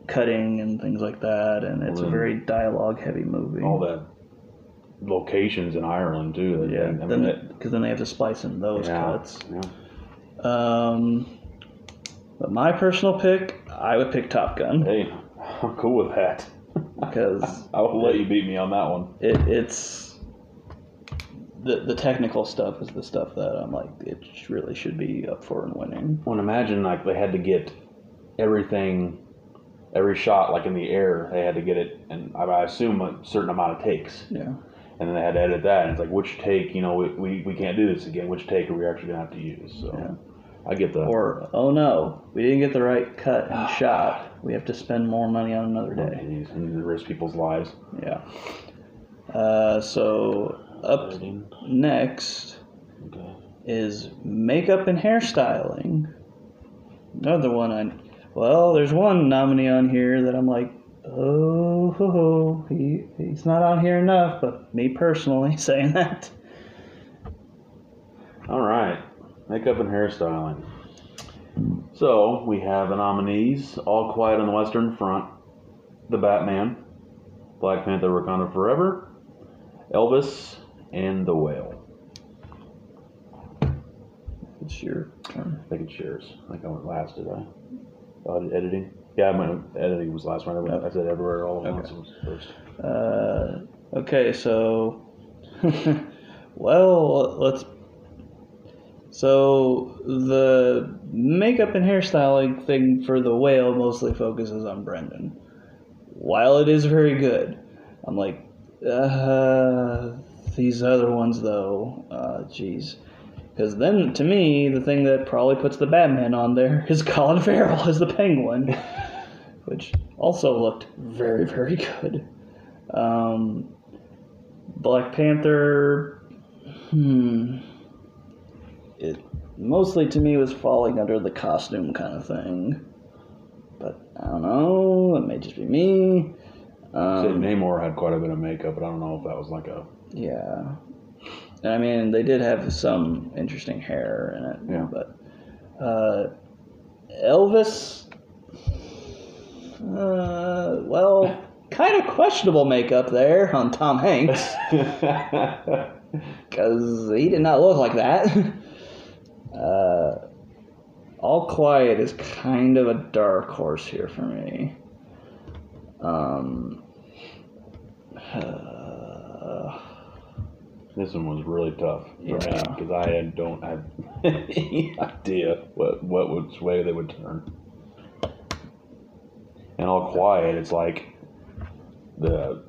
cutting and things like that, and it's a very dialogue heavy movie. All that locations in Ireland too. that- Yeah, I mean, then because then they have to splice in those yeah, cuts. yeah. Um, But my personal pick, I would pick Top Gun Hey, I'm cool with that. because I will let you beat me on that one. it, it's the the technical stuff is the stuff that I'm like it really should be up for and winning. Well, imagine like they had to get everything, every shot like in the air. They had to get it, and I, I assume a certain amount of takes, Yeah, and then they had to edit that. And it's like, which take? You know, we, we, we can't do this again. Which take are we actually gonna have to use? So Yeah. I get the. or oh no, we didn't get the right cut and shot. We have to spend more money on another Oh, day. geez, and to risk people's lives. Yeah. Uh, so up next Okay. is makeup and hairstyling. Another one I well, there's one nominee on here that I'm like, oh, ho, ho, he he's not on here enough. But me personally saying that, All right, makeup and hairstyling. So we have the nominees: All Quiet on the Western Front, The Batman, Black Panther: Wakanda Forever, Elvis, and The Whale. it's your turn. I think it's yours. I think I went last, did I? Oh, editing. Yeah, my editing was last one. I, went- I said everywhere all at once. Okay. was first. Uh, okay, so well, let's. So the makeup and hairstyling thing for the whale mostly focuses on Brendan. While it is very good, I'm like, uh, these other ones though, uh, jeez. Because then, to me, the thing that probably puts the Batman on there is Colin Farrell as the Penguin, which also looked very, very good. Um, Black Panther, hmm, it mostly to me was falling under the costume kind of thing. But I don't know, it may just be me. Um, Namor had quite a bit of makeup, but I don't know if that was like a. yeah. I mean, they did have some interesting hair in it. Yeah. But uh, Elvis, uh, well, kind of questionable makeup there on Tom Hanks because he did not look like that. uh, All Quiet is kind of a dark horse here for me. Um, uh, This one was really tough for me Yeah. because I don't have any idea what what which way they would turn. And all quiet, it's like the.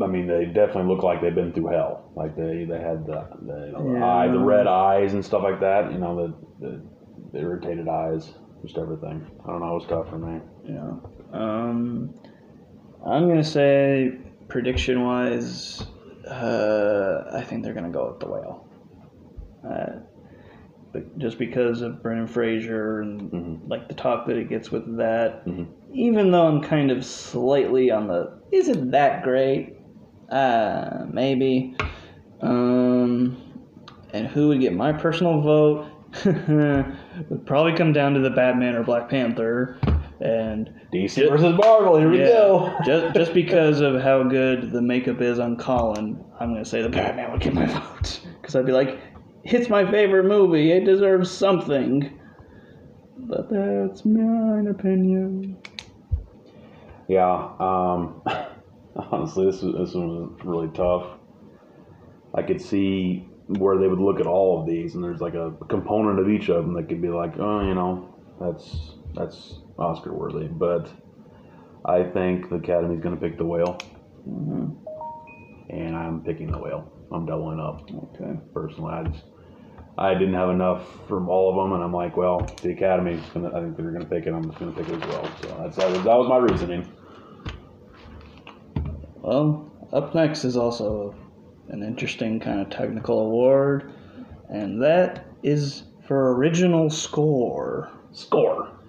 I mean, they definitely look like they've been through hell. Like they they had the the, Yeah. eye, the red eyes and stuff like that. You know, the, the the irritated eyes, just everything. I don't know. It was tough for me. Yeah. Um, I'm gonna say prediction wise, uh, I think they're gonna go with the whale. Uh, but just because of Brendan Fraser and Mhm. like the talk that it gets with that, Mhm. even though I'm kind of slightly on the isn't that great, uh, maybe. Um, and who would get my personal vote? would probably come down to the Batman or Black Panther, and DC versus Marvel. Here we go. just just because of how good the makeup is on Colin, I'm gonna say the Batman would get my vote because I'd be like, it's my favorite movie. It deserves something. But that's my opinion. Yeah. Um, honestly, this was, this one was really tough. I could see where they would look at all of these, and there's like a component of each of them that could be like, oh, you know, that's that's Oscar worthy. But I think the Academy's going to pick the whale, hmm and I'm picking the whale. I'm doubling up Okay. personally. I just I didn't have enough from all of them, and I'm like, well, the Academy's gonna. I think they're going to pick it. I'm just going to pick it as well. So that's that was, that was my reasoning. Well, up next is also an interesting kind of technical award, and that is for original score. Score.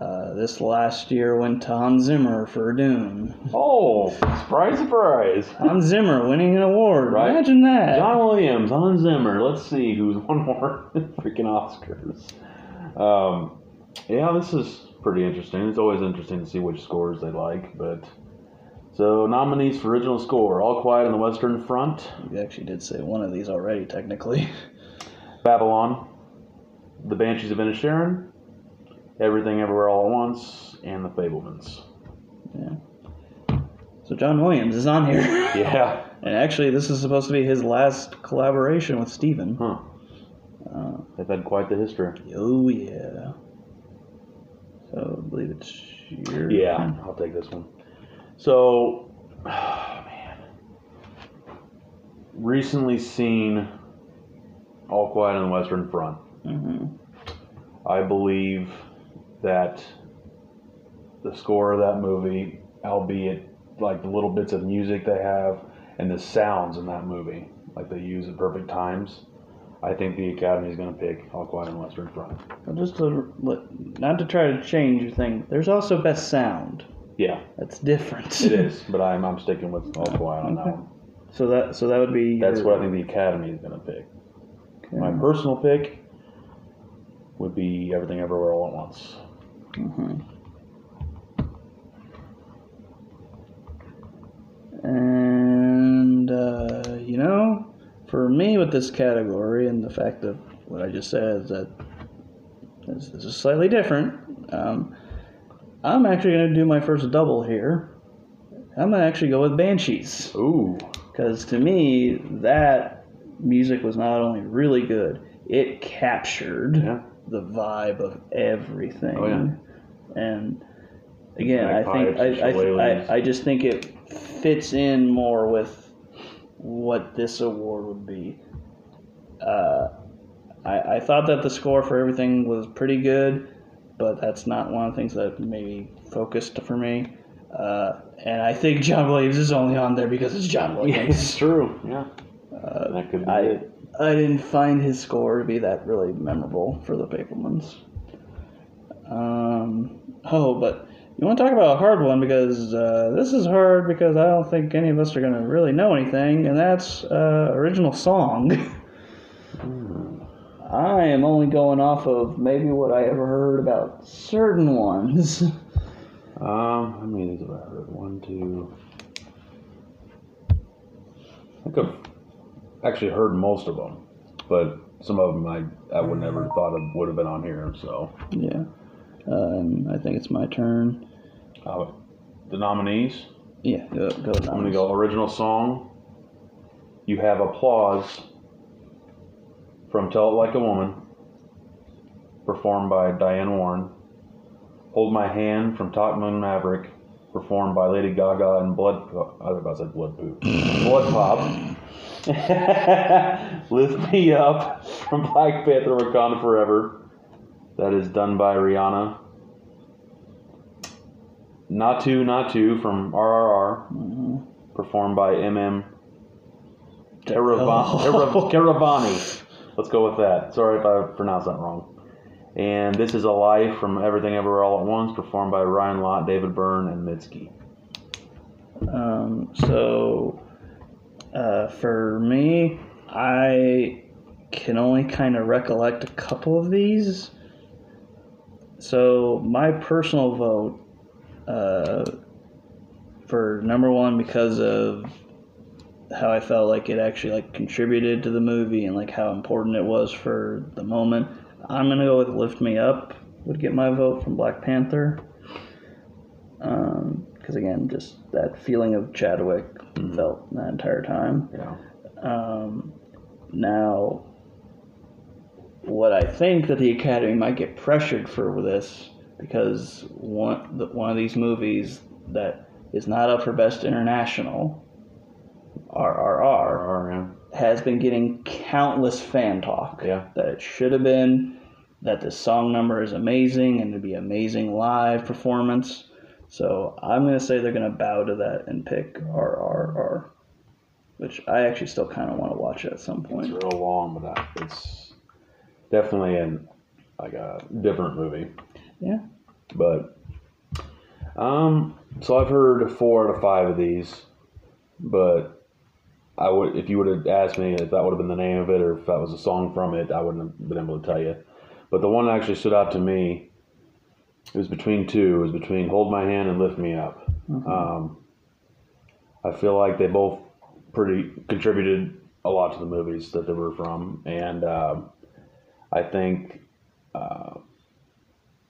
Uh, this last year went to Hans Zimmer for Dune. Oh, surprise, surprise. Hans Zimmer winning an award. Right. Imagine that. John Williams, Hans Zimmer. Let's see who's won more freaking Oscars. Um, yeah, this is pretty interesting. It's always interesting to see which scores they like. But so nominees for original score: All Quiet on the Western Front, You actually did say one of these already, technically. Babylon, The Banshees of Inisherin, Everything Everywhere All at Once, and The Fabelmans. Yeah. So John Williams is on here. Yeah. And actually, this is supposed to be his last collaboration with Steven. Huh. Uh, They've had quite the history. oh, yeah. So I believe it's your. Yeah, I'll take this one. So, man, recently seen All Quiet on the Western Front. Mm-hmm. I believe that the score of that movie, albeit like the little bits of music they have and the sounds in that movie, like they use at perfect times, I think the Academy is going to pick All Quiet on the Western Front. Just to not to try to change your thing, there's also best sound. Yeah, That's different. it is, but I'm, I'm sticking with All Quiet on that Okay. one. So that so that would be. That's your- what I think the Academy is going to pick. Okay. My personal pick would be Everything Everywhere All at Once. Mhm. And uh, you know, for me with this category and the fact of what I just said is that this, this is slightly different. Um, I'm actually going to do my first double here. I'm going to actually go with Banshees. Ooh, Because to me, that music was not only really good, it captured yeah. The vibe of everything. Oh, yeah. And again, I think I, I. I, I just think it fits in more with what this award would be. Uh, I, I thought that the score for everything was pretty good, but that's not one of the things that maybe focused for me. Uh, and I think John Williams is only on there because it's John Yeah, Williams. it's true. Yeah, Uh, that could be I it. I didn't find his score to be that really memorable for the Papermans. Um, oh, but you want to talk about a hard one because uh, this is hard because I don't think any of us are going to really know anything, and that's uh, original song. I am only going off of maybe what I ever heard about certain ones. Um, how many of these have I heard? One, two. I think actually heard most of them, but some of them I, I would never thought of would have been on here. So, yeah. Um, I think it's my turn. uh, the nominees. Yeah, go, go. I'm gonna go original song. You have applause from "Tell It Like a Woman," performed by Diane Warren. "Hold My Hand" from Top Moon Maverick, performed by Lady Gaga and Blood. I was about to say Blood Poop. BloodPop. "Lift Me Up" from Black Panther: Wakanda Forever. That is done by Rihanna. "Naatu Naatu" from RRR Mhm. performed by MM Keeravani. Oh. Let's go with that. Sorry if I pronounced that wrong. And this is a life from Everything Everywhere All at Once, performed by Ryan Lott, David Byrne, and Mitski. Um, so, uh, for me, I can only kind of recollect a couple of these. So, my personal vote uh, for number one because of how I felt like it actually like contributed to the movie and like how important it was for the moment. I'm gonna go with "Lift Me Up." Would get my vote from Black Panther because again, just that feeling of Chadwick Mhm. felt that entire time. Yeah. Um, now, what I think that the Academy might get pressured for this because one the, one of these movies that is not up for Best International, RRR, RR, yeah. has been getting countless fan talk Yeah. that it should have been, that the song number is amazing and it'd be amazing live performance. So I'm gonna say they're gonna bow to that and pick RRR, which I actually still kind of want to watch at some point. It's real long, but I- it's definitely an like a different movie. Yeah. But um, so I've heard four out of five of these, but I would if you would have asked me if that would have been the name of it or if that was a song from it, I wouldn't have been able to tell you. But the one that actually stood out to me, it was between two. It was between "Hold My Hand" and "Lift Me Up." Mhm. Um, I feel like they both pretty contributed a lot to the movies that they were from, and um, I think uh,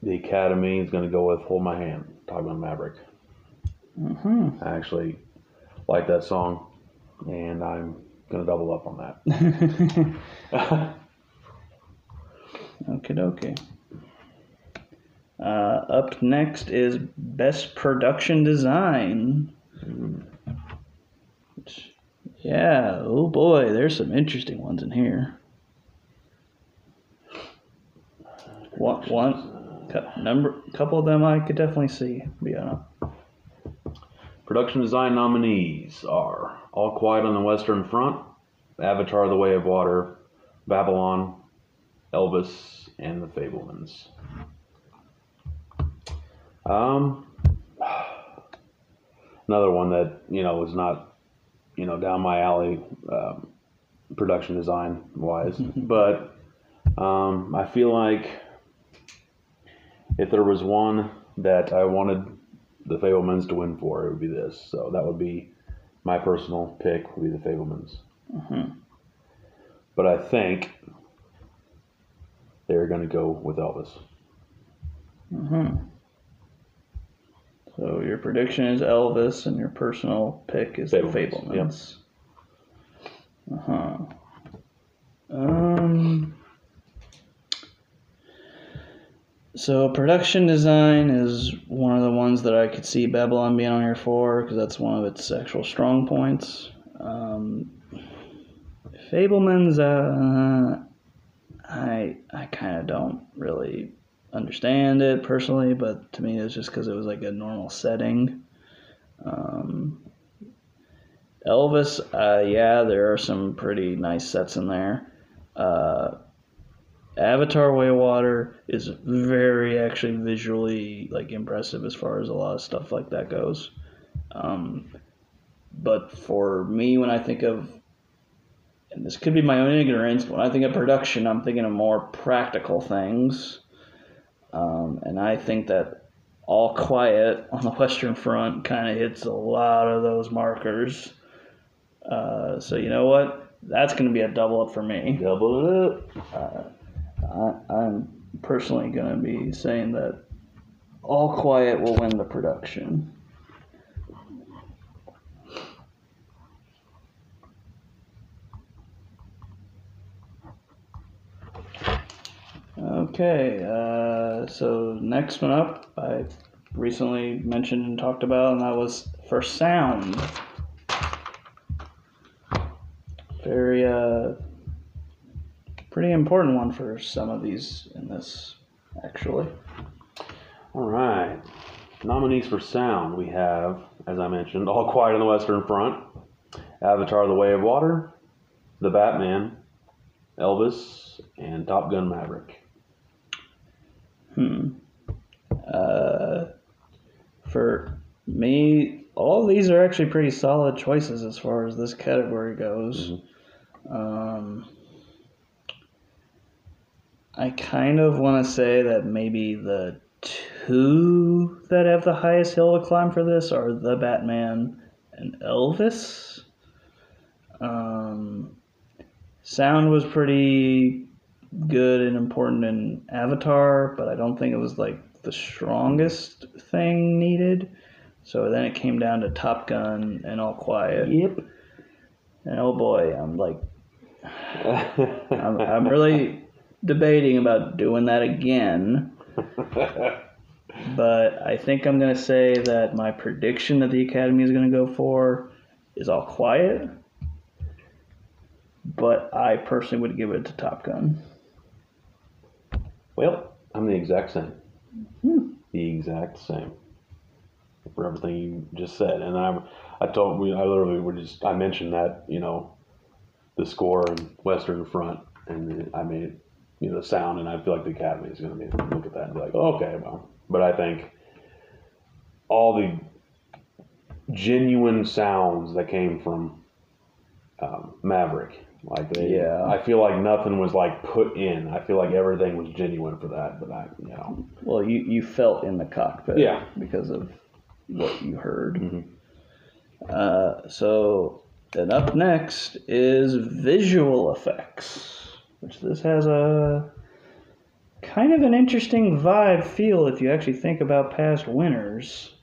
the Academy is going to go with "Hold My Hand," Top Gun Maverick. hmm I actually like that song, and I'm going to double up on that. Okay, okay. Uh, up next is Best Production Design. Which, yeah, oh boy, there's some interesting ones in here. One, one number, couple of them I could definitely see. Honest. Production design nominees are All Quiet on the Western Front, Avatar: The Way of Water, Babylon, Elvis, and The Fabelmans. Um, another one that you know was not, you know, down my alley, um, production design wise, but um, I feel like if there was one that I wanted the Fabelmans to win for, it would be this. So that would be my personal pick. Would be the Fabelmans. Mhm. But I think they're going to go with Elvis. hmm So your prediction is Elvis, and your personal pick is the Fabelmans, Fabelmans. Uh huh. Um. So production design is one of the ones that I could see Babylon being on here for because that's one of its actual strong points. Um, Fabelmans, uh, I I kind of don't really understand it personally, but to me it's just because it was like a normal setting. Um, Elvis, uh, yeah, there are some pretty nice sets in there. Uh, Avatar: Way of Water is very actually visually like impressive as far as a lot of stuff like that goes. Um, but for me, when I think of and this could be my own ignorance, but when I think of production, I'm thinking of more practical things. Um, and I think that All Quiet on the Western Front kind of hits a lot of those markers. Uh, so, you know what? That's going to be a double up for me. Double it up. I, I'm personally going to be saying that All Quiet will win the production. Okay, uh, so next one up, I recently mentioned and talked about, and that was for sound. Very, uh, pretty important one for some of these in this, actually. All right. Nominees for sound we have, as I mentioned, All Quiet on the Western Front, Avatar: The Way of Water, The Batman, Elvis, and Top Gun Maverick. Hmm. Uh, for me, all these are actually pretty solid choices as far as this category goes. Um, I kind of want to say that maybe the two that have the highest hill to climb for this are the Batman and Elvis. Um, sound was pretty good and important in Avatar, but I don't think it was like the strongest thing needed. So then it came down to Top Gun and All Quiet. Yep. And oh boy, I'm like, I'm, I'm really debating about doing that again. But I think I'm going to say that my prediction that the Academy is going to go for is All Quiet. But I personally would give it to Top Gun. Well, I'm the exact same. Hmm. The exact same. For everything you just said, and I, I told we, I literally were just, I mentioned that you know, the score and Western Front, and I made you know the sound, and I feel like the Academy is going to be look at that and be like, oh, okay, well, but I think all the genuine sounds that came from um, Maverick, like they, Yeah. I feel like nothing was like put in. I feel like everything was genuine for that, but I, you know, Well, you, you felt in the cockpit Yeah. because of what you heard. Mhm. Uh, so, then up next is visual effects, which this has a kind of an interesting vibe feel if you actually think about past winners,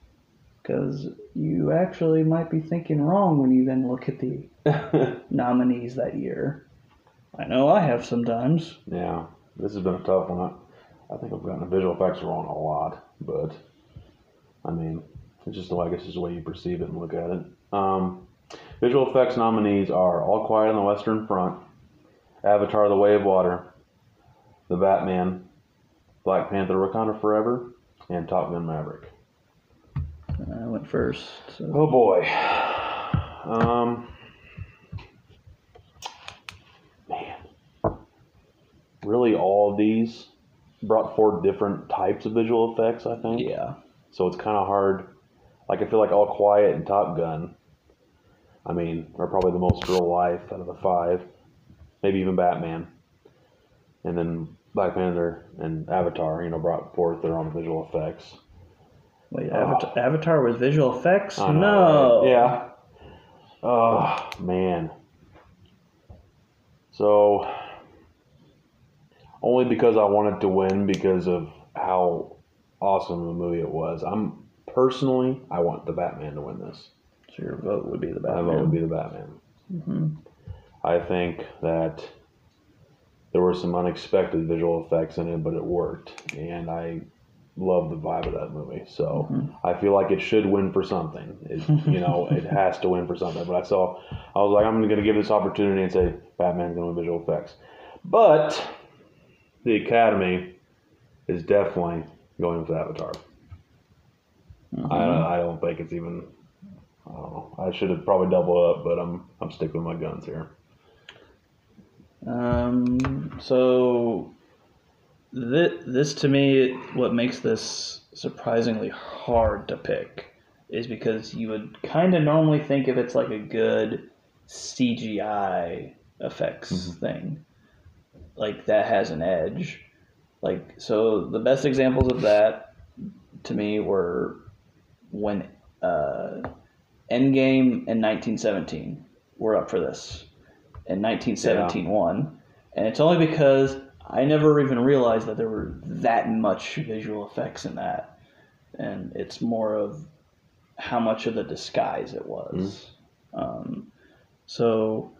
because you actually might be thinking wrong when you then look at the nominees that year. I know I have sometimes. yeah, this has been a tough one. I, I think I've gotten the visual effects wrong a lot, but I mean, it's just the way I guess it's the way you perceive it and look at it. Um, visual effects nominees are All Quiet on the Western Front, Avatar: The Way of Water, The Batman, Black Panther: Wakanda Forever, and Top Gun: Maverick. First. So. Oh boy. Um, man, really, all of these brought forth different types of visual effects. I think. Yeah. So it's kind of hard. Like I feel like All Quiet and Top Gun. I mean, are probably the most real life out of the five. Maybe even Batman. And then Black Panther and Avatar, you know, brought forth their own visual effects. Wait, Avatar, Avatar was visual effects? Know, no. right? Yeah. Oh man. So only because I wanted to win because of how awesome the movie it was. I'm personally I want the Batman to win this. So your vote would be the Batman. My vote would be the Batman. hmm I think that there were some unexpected visual effects in it, but it worked, and I love the vibe of that movie. So Mhm. I feel like it should win for something. It, you know, it has to win for something. But I saw, I was like, I'm going to give this opportunity and say Batman's going to win visual effects. But the Academy is definitely going with Avatar. Mhm. I, I don't think it's even. I don't know. I should have probably doubled up, but I'm I'm sticking with my guns here. Um, so this, this to me, what makes this surprisingly hard to pick is because you would kind of normally think if it's like a good CGI effects Mhm. thing, like that has an edge. Like so, the best examples of that to me were when uh, Endgame and 1917 were up for this and 1917 won. And it's only because I never even realized that there were that much visual effects in that. And it's more of how much of the disguise it was. Um, so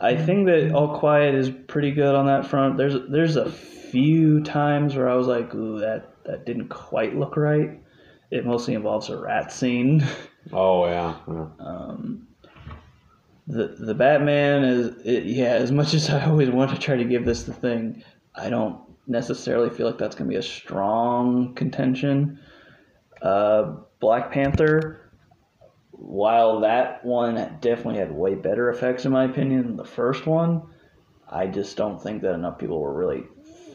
I think that All Quiet is pretty good on that front. There's there's a few times where I was like, ooh, that, that didn't quite look right. It mostly involves a rat scene. Oh yeah, yeah. Um, the the Batman is it, yeah. As much as I always want to try to give this the thing, I don't necessarily feel like that's going to be a strong contention. Uh, Black Panther, while that one definitely had way better effects in my opinion than the first one, I just don't think that enough people were really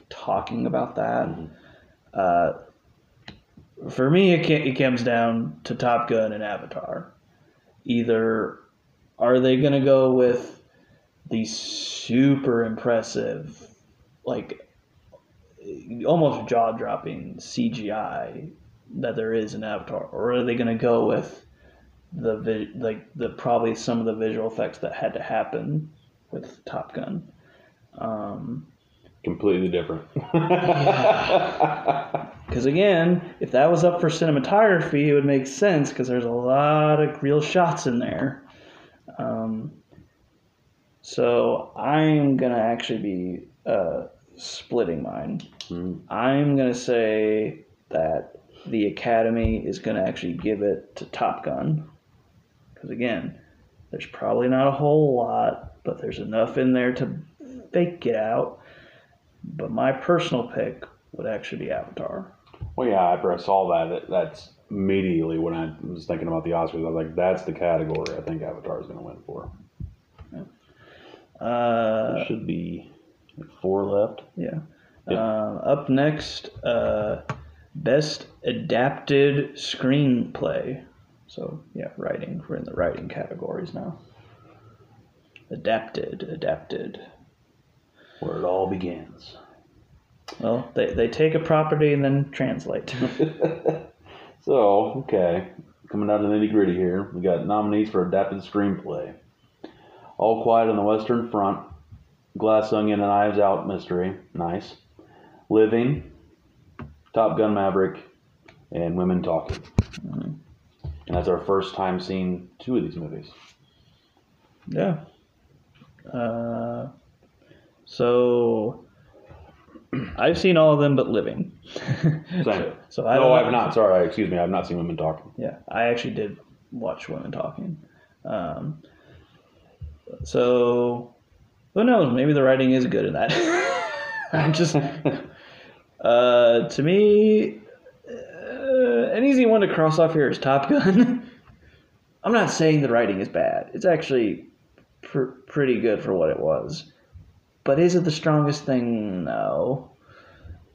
talking about that. Mhm. Uh, for me, it, it comes down to Top Gun and Avatar. Either are they going to go with the super impressive, like almost jaw dropping CGI that there is in Avatar, or are they going to go with the like the probably some of the visual effects that had to happen with Top Gun? Um, Completely different. Because again, if that was up for cinematography, it would make sense because there's a lot of real shots in there. Um, so I'm gonna actually be uh, splitting mine. Mm, I'm gonna say that the Academy is gonna actually give it to Top Gun. Because again, there's probably not a whole lot, but there's enough in there to fake it out. But my personal pick would actually be Avatar. well, yeah. After I saw that, that's immediately when I was thinking about the Oscars. I was like, that's the category I think Avatar is going to win for. Uh, there should be four left. yeah. Yeah. Uh, up next, uh, best adapted screenplay. So yeah, writing. We're in the writing categories now. Adapted, adapted. Where it all begins. Well, they, they take a property and then translate. So, okay, coming down to the nitty gritty here, we got nominees for adapted screenplay. All Quiet on the Western Front, Glass Onion and Knives Out Mystery, nice. Living, Top Gun Maverick, and Women Talking. Mhm. And that's our first time seeing two of these movies. Yeah. Uh, so I've seen all of them but Living. Same. so I no, I've not. Sorry, excuse me. I've not seen Women Talking. Yeah, I actually did watch Women Talking. Um, so who knows? Maybe the writing is good in that. I'm just uh, to me uh, an easy one to cross off here is Top Gun. I'm not saying the writing is bad. It's actually pr- pretty good for what it was. But is it the strongest thing? No.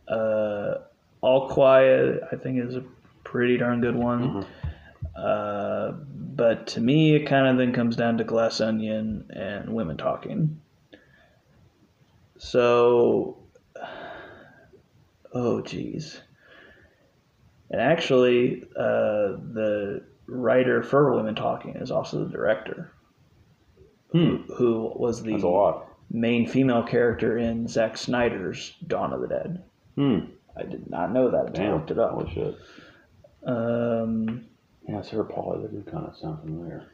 Uh, All Quiet, I think, is a pretty darn good one. Mhm. Uh, but to me, it kind of then comes down to Glass Onion and Women Talking. So, oh geez. And actually, uh, the writer for Women Talking is also the director, Hmm. who was the That's a lot. Main female character in Zack Snyder's Dawn of the Dead. Hmm. I did not know that until I looked it up. Holy shit. Um, Yeah, Sarah Polley. That did kind of sound familiar.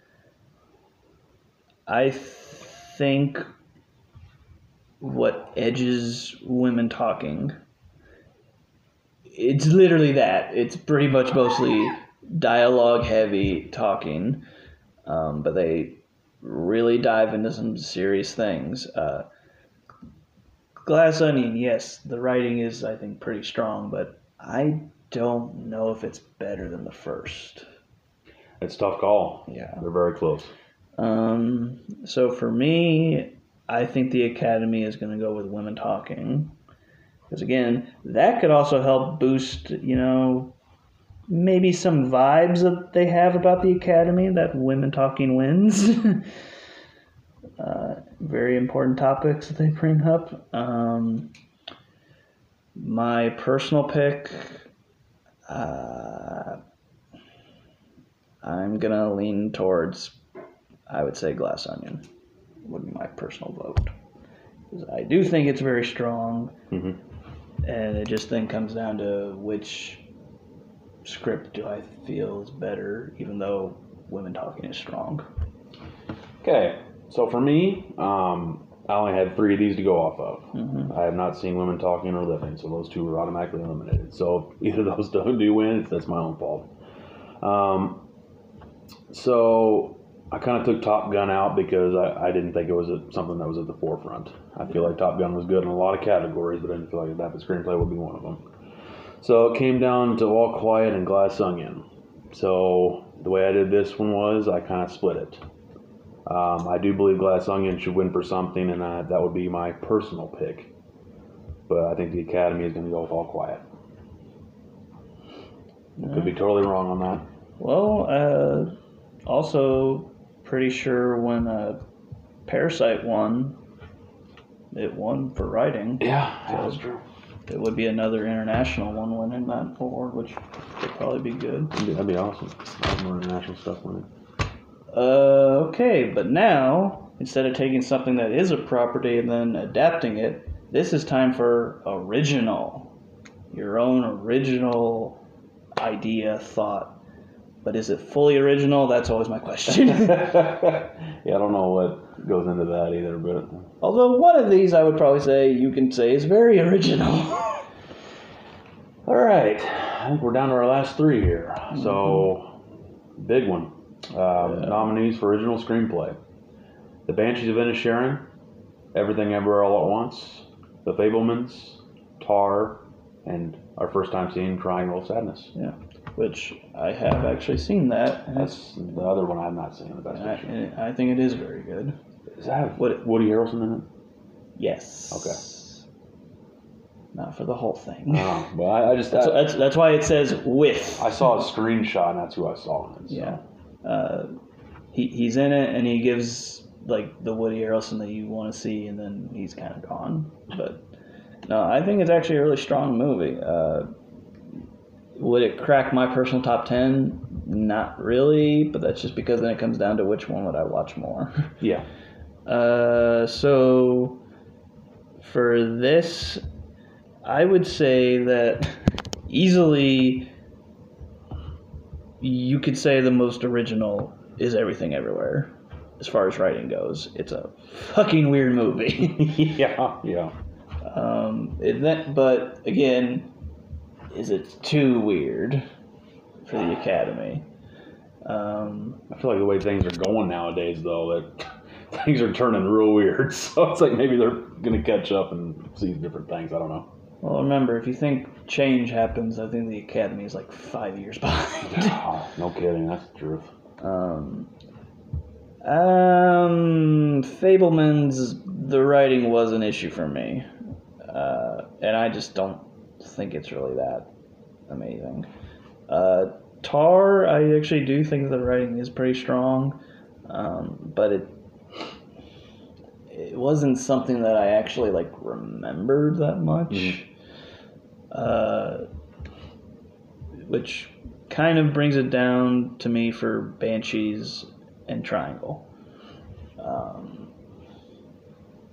I think what edges women talking it's literally that it's pretty much mostly dialogue heavy talking um, but they really dive into some serious things uh, glass onion yes the writing is i think pretty strong but i don't know if it's better than the first It's a tough call. yeah They're very close. Um, so for me, I think the Academy is going to go with women talking. Because again, that could also help boost, you know, maybe some vibes that they have about the Academy that women talking wins. uh, very important topics that they bring up. Um, my personal pick, uh, I'm going to lean towards I would say Glass Onion would be my personal vote. I do think it's very strong, Mhm. and it just then comes down to which script do I feel is better, even though Women Talking is strong. Okay, so for me, um, I only had three of these to go off of. Mhm. I have not seen women talking or living, so those two were automatically eliminated. So either those don't do win, that's my own fault. Um, so I kind of took Top Gun out because I, I didn't think it was a, something that was at the forefront. I feel like Top Gun was good in a lot of categories, but I didn't feel like adapted screenplay would be one of them. So it came down to All Quiet and Glass Onion. So the way I did this one was I kind of split it. Um, I do believe Glass Onion should win for something, and uh, that would be my personal pick. But I think the Academy is going to go with All Quiet. I Could be totally wrong on that. Well, uh, also pretty sure when uh, Parasite won, it won for writing. Yeah, that's true. It would be another international one winning that award, which would probably be good. That'd be, that'd be awesome. I have more international stuff winning. Uh, okay, but now instead of taking something that is a property and then adapting it, this is time for original. Your own original idea, thought. But is it fully original? That's always my question. yeah, I don't know what goes into that either, but Although one of these I would probably say you can say is very original. all right. I think we're down to our last three here. So, big one. Um, Yeah. Nominees for original screenplay: The Banshees of Inisherin, Everything Everywhere All at Once, The Fabelmans, Tar, and our first time seeing Triangle of Sadness. yeah, which I have actually seen that. and it's- That's the other one I've not seen. The best I, picture. I think it is very good. Does that have What- Woody Harrelson in it? Yes. Okay. Not for the whole thing. Oh, well, I, I just That's, I, that's, that's why it says with. I saw a screenshot, and that's who I saw in it. so. Yeah. Uh, he, he's in it and he gives like the Woody Harrelson that you want to see, and then he's kind of gone. But no, I think it's actually a really strong movie. Uh, would it crack my personal top 10? Not really, but that's just because then it comes down to which one would I watch more. Yeah. Uh, so for this, I would say that easily you could say the most original is Everything Everywhere as far as writing goes. It's a fucking weird movie. yeah, yeah. um, it, that, but again, is it too weird for the Academy? Um, I feel like the way things are going nowadays, though, that things are turning real weird. So it's like maybe they're gonna catch up and see different things. I don't know. well, remember, if you think change happens, I think the Academy is like five years behind. Oh, no kidding. That's the truth. Um, um, Fabelman's the writing was an issue for me, uh, and I just don't think it's really that amazing. Uh, Tar, I actually do think the writing is pretty strong, um, but it it wasn't something that I actually like remembered that much. Mhm. Uh, which kind of brings it down to me for Banshees and Triangle. Um,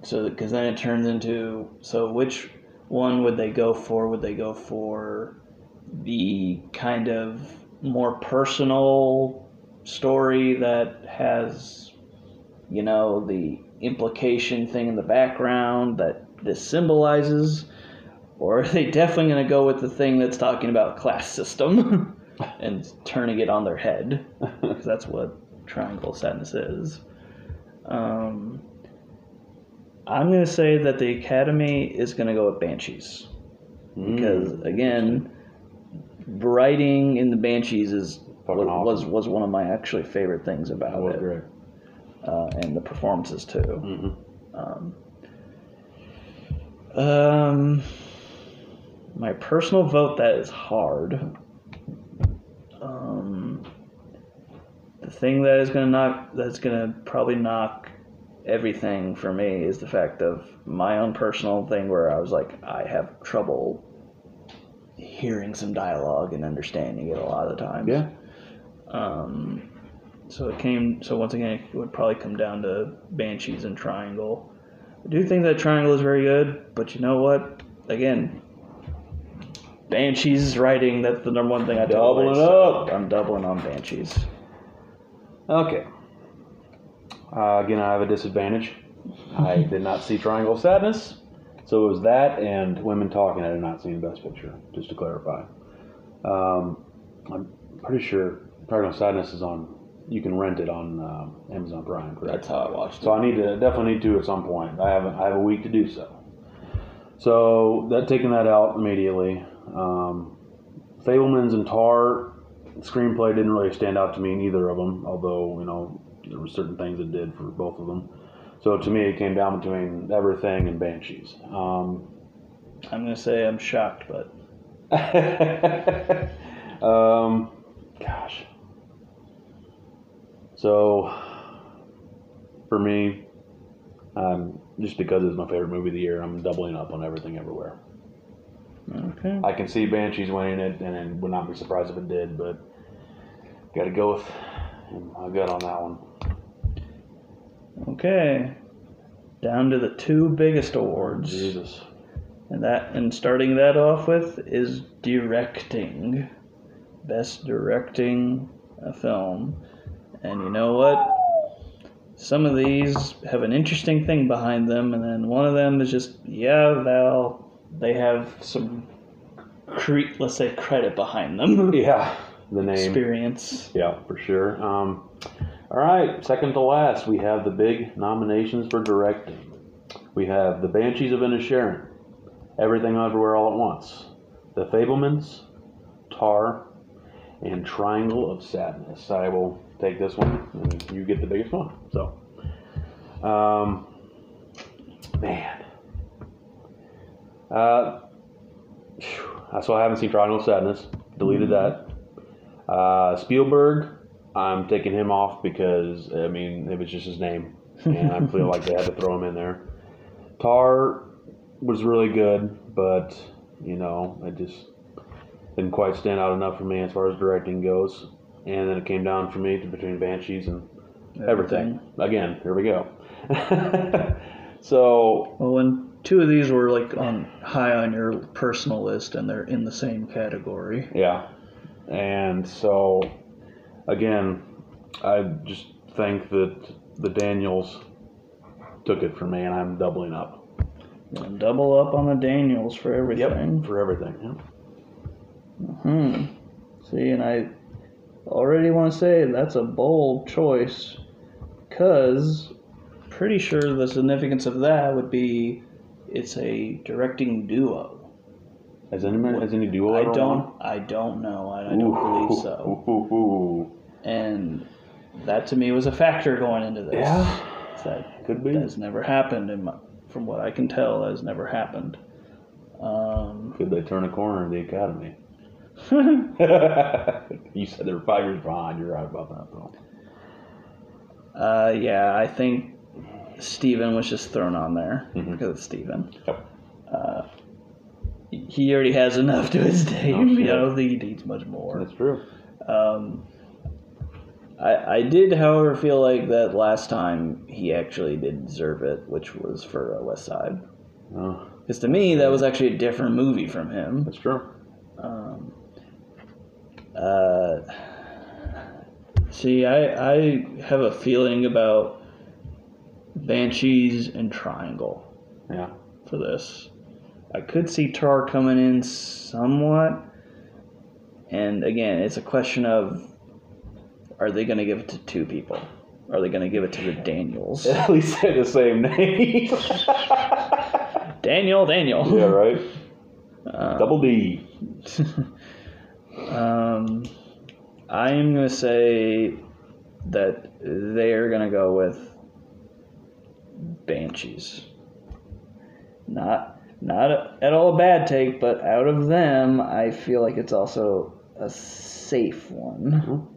so, because then it turns into so which one would they go for? Would they go for the kind of more personal story that has, you know, the implication thing in the background that this symbolizes? Or are they definitely going to go with the thing that's talking about class system and turning it on their head? Because that's what Triangle Sadness is. Um, I'm going to say that the Academy is going to go with Banshees. Because, Mm, again, writing in the Banshees is was, awesome. was one of my actually favorite things about was it. Uh, and the performances, too. hmm Um, um, my personal vote that is hard. Um, the thing that is gonna knock that's gonna probably knock everything for me is the fact of my own personal thing where I was like I have trouble hearing some dialogue and understanding it a lot of the times. Yeah. Um, so it came. So once again, it would probably come down to Banshees and Triangle. I do think that Triangle is very good, but you know what? Again, Banshees writing. That's the number one thing I take away, Doubling so up. I'm doubling on Banshees. Okay. Uh, again, I have a disadvantage. I did not see Triangle of Sadness, so it was that and Women Talking. I did not see in Best Picture. Just to clarify, um, I'm pretty sure Triangle of Sadness is on. You can rent it on um, Amazon Prime. Correct? That's how I watched it. So. I need to definitely need to at some point. I have I have a week to do so. So that taking that out immediately. Um, Fabelman's and Tar screenplay didn't really stand out to me in either of them. Although you know there were certain things it did for both of them. So to me, it came down between Everything and Banshees. Um, I'm gonna say I'm shocked, but um, gosh. So, for me, um, just because it's my favorite movie of the year, I'm doubling up on everything everywhere. okay. I can see Banshees winning it, and I would not be surprised if it did, but got to go with my gut on that one. Okay. Down to the two biggest awards. Jesus. And that and starting that off with is directing. Best directing a film. And you know what? Some of these have an interesting thing behind them, and then one of them is just, yeah, they'll they have some cre- let's say credit behind them. Yeah, the name. Experience. Yeah, for sure. Um, all right, second to last, we have the big nominations for directing. We have The Banshees of Inisherin, Everything Everywhere All at Once, The Fabelmans, Tar, and Triangle of Sadness. I will take this one, and you get the biggest one. So, um, man. Uh, so I haven't seen Triangle of Sadness. Deleted that. Uh, Spielberg, I'm taking him off because I mean it was just his name, and I feel like they had to throw him in there. Tar was really good, but you know it just didn't quite stand out enough for me as far as directing goes. And then it came down for me to between Banshees and everything. Again, here we go. so Well, when two of these were like on high on your personal list, and they're in the same category. Yeah. And so, again, I just think that the Daniels took it for me, and I'm doubling up. Double up on the Daniels for everything. Yep, For everything. Yeah. Hmm. See, and I already want to say that's a bold choice, cause pretty sure the significance of that would be it's a directing duo. Has any has any duo? I don't. I don't know. I, I don't won? believe so. Ooh, ooh, ooh. And that to me was a factor going into this. Yeah. That Could be. has never happened, from what I can tell, has never happened. Um, Could they turn a corner in the academy? you said they were five years behind. You're right about that, though. uh, yeah, I think Steven was just thrown on there Mhm. because it's Steven. Yep. Uh, he already has enough to his name. Oh, don't think he needs much more. That's true. Um, I, I did, however, feel like that last time he actually did deserve it, which was for uh, West Side. Oh, Because to me, that was actually a different movie from him. that's true. Um, uh, see, I, I have a feeling about Banshees and Triangle Yeah. for this. I could see Tar coming in somewhat. And again, it's a question of are they going to give it to two people? Are they going to give it to the Daniels? At least say the same name. Daniel, Daniel. yeah, right. Um, Double D. Um, I'm gonna say that they're gonna go with Banshees. Not not a, at all a bad take, but out of them, I feel like it's also a safe one. Mm-hmm.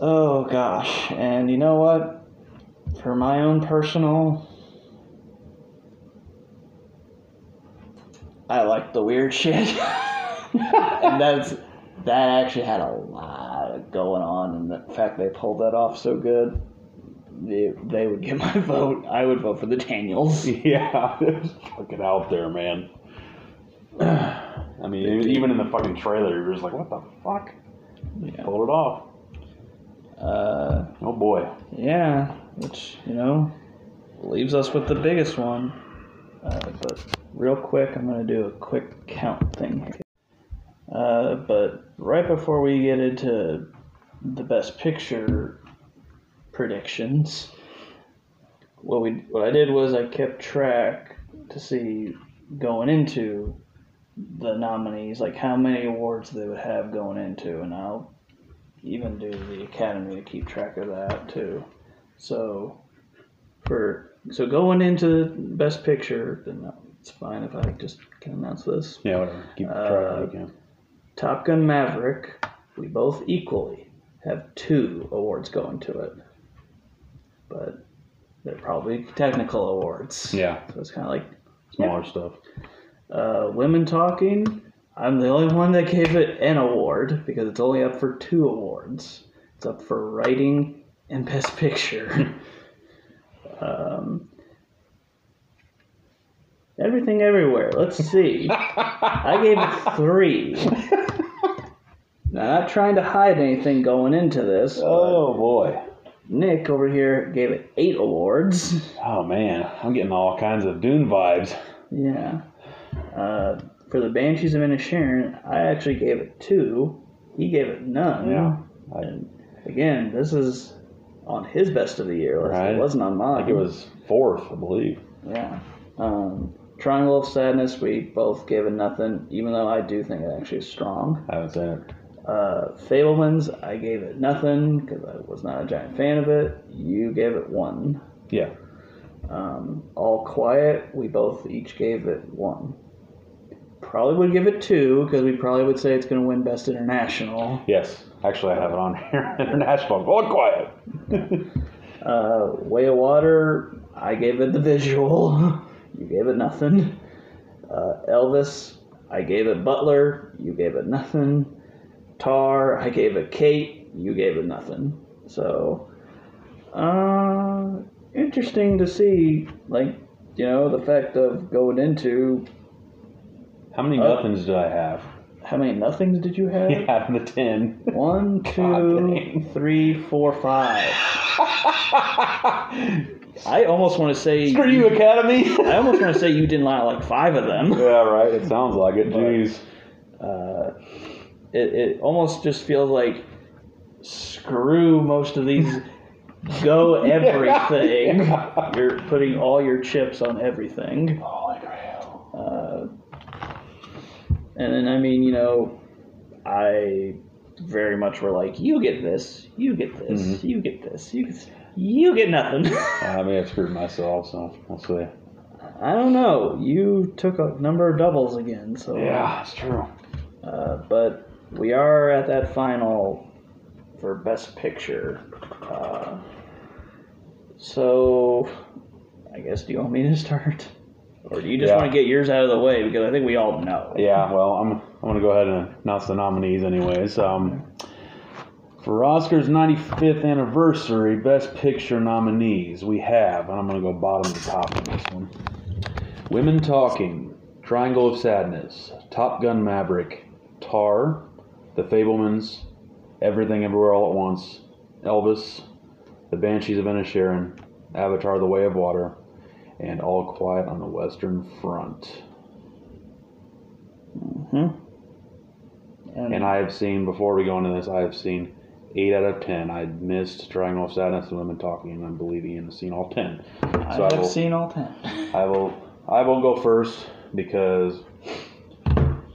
Oh gosh, and you know what? For my own personal I like the weird shit. and that's that actually had a lot going on and the fact they pulled that off so good they, they would get my vote i would vote for the daniels Yeah, it was fucking out there, man. I mean, even in the fucking trailer, you're just like, what the fuck? yeah. Pulled it off. Uh, Oh boy. yeah which you know leaves us with the biggest one uh, but real quick i'm going to do a quick count thing here uh, but right before we get into the best picture predictions what we what i did was i kept track to see going into the nominees like how many awards they would have going into and i'll even do the academy to keep track of that too so for so going into best picture then it's fine if i just can announce this Yeah, whatever. Keep Uh, track of it, can. top gun maverick we both equally have two awards going to it but they're probably technical awards. Yeah, so it's kind of like smaller stuff. uh, women talking i'm the only one that gave it an award because it's only up for two awards. It's up for writing and best picture. Um, everything everywhere. Let's see. I gave it three. Now not trying to hide anything going into this Oh boy. Nick over here gave it eight awards Oh man, I'm getting all kinds of Dune vibes. Yeah. Uh, for the Banshees of Inisherin, I actually gave it two. He gave it none. Yeah. I, And again, this is on his best of the year list. Right. It wasn't on I mine. think it was fourth, I believe. Yeah. Um, Triangle of Sadness, we both gave it nothing, even though I do think it actually is strong. I haven't seen it. Uh, Fabelmans, I gave it nothing because I was not a giant fan of it. You gave it one. Yeah. Um, All Quiet, we both each gave it one. Probably would give it two because we probably would say it's going to win Best International. Yes. Actually, I have it on here. International. Go quiet. Uh, Way of Water, I gave it the visual. you gave it nothing. Uh, Elvis, I gave it Butler. You gave it nothing. Tar, I gave it Cate. You gave it nothing. So, uh, interesting to see, like, you know, the fact of going into How many Oh. nothings did I have? how many nothings did you have? Yeah, the ten. One, two, three, four, five. I almost want to say Screw you, Academy. I almost want to say you did not lie like five of them. yeah, right. It sounds like it. Jeez. Uh, it, it almost just feels like screw most of these. Go everything. Yeah. You're putting all your chips on everything. Holy grail. Uh, and then I mean, you know, I very much were like, you get this, you get this, Mhm. you get this, you get, you get nothing. I may have screwed myself, so we'll see. I don't know. You took a number of doubles again, so Yeah, it's true. Uh, but we are at that final for best picture. Uh, so I guess do you want me to start, or do you just Yeah. want to get yours out of the way because I think we all know. Yeah, well, I'm, I'm going to go ahead and announce the nominees, anyways. Um, for Oscars 95th anniversary Best Picture nominees, we have, and I'm going to go bottom to top on this one Women Talking, Triangle of Sadness, Top Gun Maverick, Tar, The Fabelmans, Everything Everywhere All at Once, Elvis, The Banshees of Inisherin, Avatar The Way of Water, and All Quiet on the Western Front. hmm And, And I have seen, before we go into this, I have seen 8 out of 10. I missed Triangle of Sadness and Women Talking, and I believe Ian has seen all 10. I So I have will, seen all ten. I will, I will go first because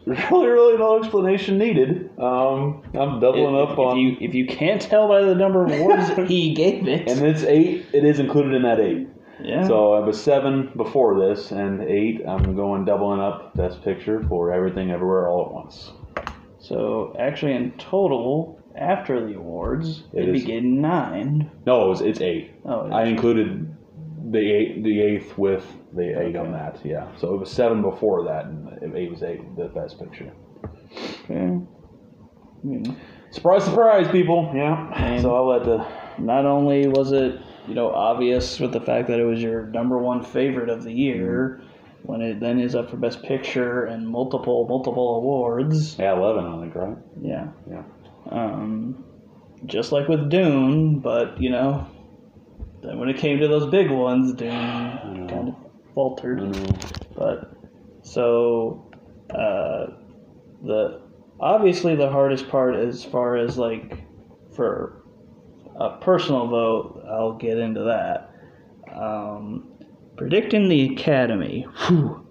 really, really no explanation needed. Um, I'm doubling if, up if on, you if you can't tell by the number of awards he gave it, and it's 8, it is included in that 8. yeah. So I was 7 before this, and 8, I'm going doubling up Best Picture for Everything Everywhere All at Once. So actually, in total, after the awards, It it'd be getting nine. No, it was, it's 8. Oh, I included the eight, the eighth with the eight on that. Yeah, so it was seven before that, and eight was eight. The best picture. okay. Hmm. Surprise, surprise, people. Yeah. And- so I'll let the Not only was it, you know, obvious with the fact that it was your number one favorite of the year, when it then is up for best picture and multiple multiple awards. yeah eleven, I think, right? Yeah. Yeah. Um, just like with Dune, but you know, then when it came to those big ones, Dune know. kind of faltered. But so uh, the obviously the hardest part as far as like for a personal vote, I'll get into that. Um, predicting the Academy. Whew.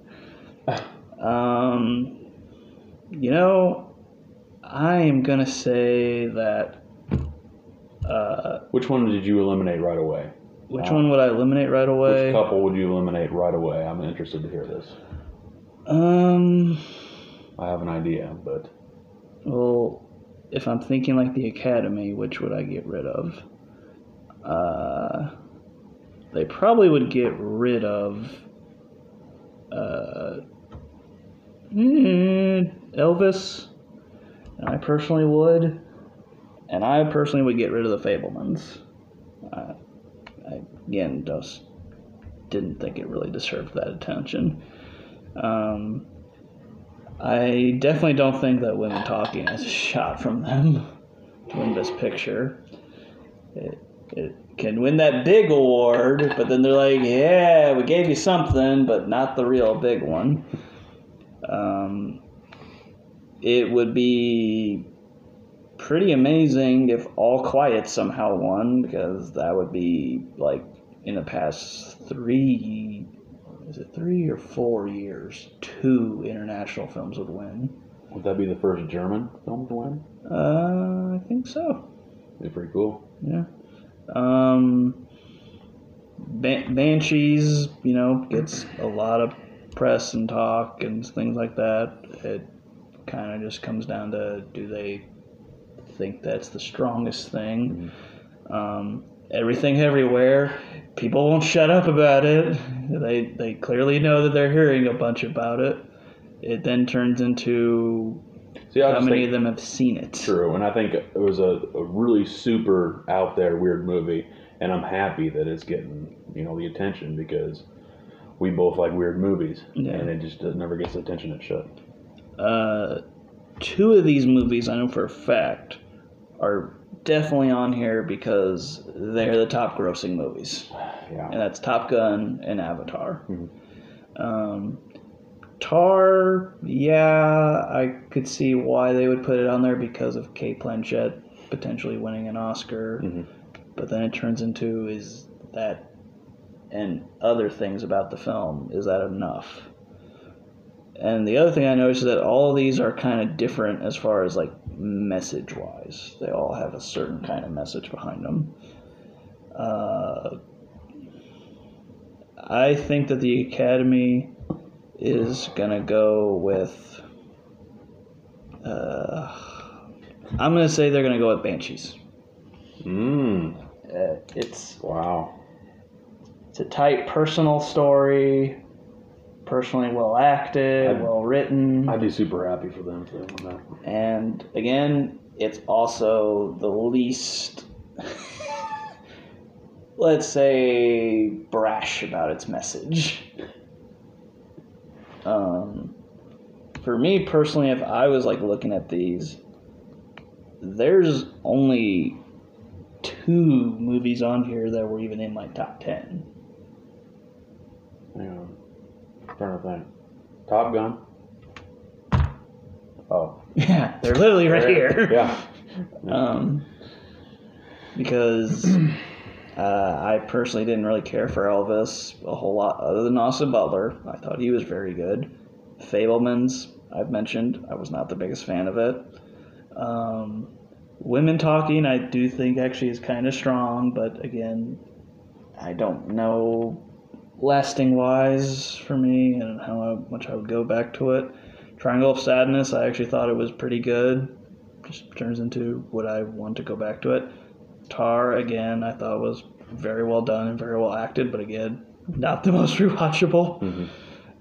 Um, you know, I am gonna say that. Uh, Which one did you eliminate right away? Which one would I eliminate right away? Which couple would you eliminate right away? I'm interested to hear this. Um. I have an idea, but Well, if I'm thinking like the Academy, which would I get rid of? Uh, they probably would get rid of uh, mm, Elvis, and I personally would, and I personally would get rid of the Fabelmans. Uh, again just didn't think it really deserved that attention. Um, I definitely don't think that Women Talking has a shot from them to win Best Picture. It, it can win that big award, but then they're like, yeah, we gave you something, but not the real big one. Um, it would be pretty amazing if All Quiet somehow won, because that would be like in the past three is it three or four years, two international films would win. would that be the first German film to win? Uh, I think so. Be pretty cool. Yeah. Um, Ban- Banshees, you know, gets a lot of press and talk and things like that. It kind of just comes down to do they think that's the strongest thing? Um, everything everywhere. People won't shut up about it. They they clearly know that they're hearing a bunch about it. It then turns into See, how many of them have seen it. True, and I think it was a, a really super out there weird movie, and I'm happy that it's getting you know the attention because we both like weird movies, Yeah. and it just never gets the attention it should. Uh, two of these movies I know for a fact are definitely on here because they're the top grossing movies, Yeah, and that's Top Gun and Avatar. Mhm. Um, Tar, yeah, I could see why they would put it on there because of Cate Blanchett potentially winning an Oscar, Mhm. but then it turns into is that and other things about the film is that enough? And the other thing I noticed is that all of these are kind of different as far as like message wise. They all have a certain kind of message behind them. Uh, I think that the Academy is gonna go with. Uh, I'm gonna say they're gonna go with Banshees. mm, Uh, it's wow, it's a tight personal story, personally well acted, I'd- well written. I'd be super happy for them that. And again, it's also the least, let's say, brash about its message. Um, for me personally, if I was like looking at these, there's only two movies on here that were even in my top 10. Hang on, I'm trying to think. Top Gun. Oh, Yeah, they're literally right here. Yeah. um, because uh, I personally didn't really care for Elvis a whole lot, other than Austin Butler. I thought he was very good. Fabelmans, I've mentioned, I was not the biggest fan of it. Um, women talking, I do think actually is kind of strong, but again, I don't know lasting wise for me and how much I would go back to it. Triangle of Sadness, I actually thought it was pretty good just turns into would I want to go back to it. Tar again, I thought was very well done and very well acted, but again, not the most rewatchable. Mhm.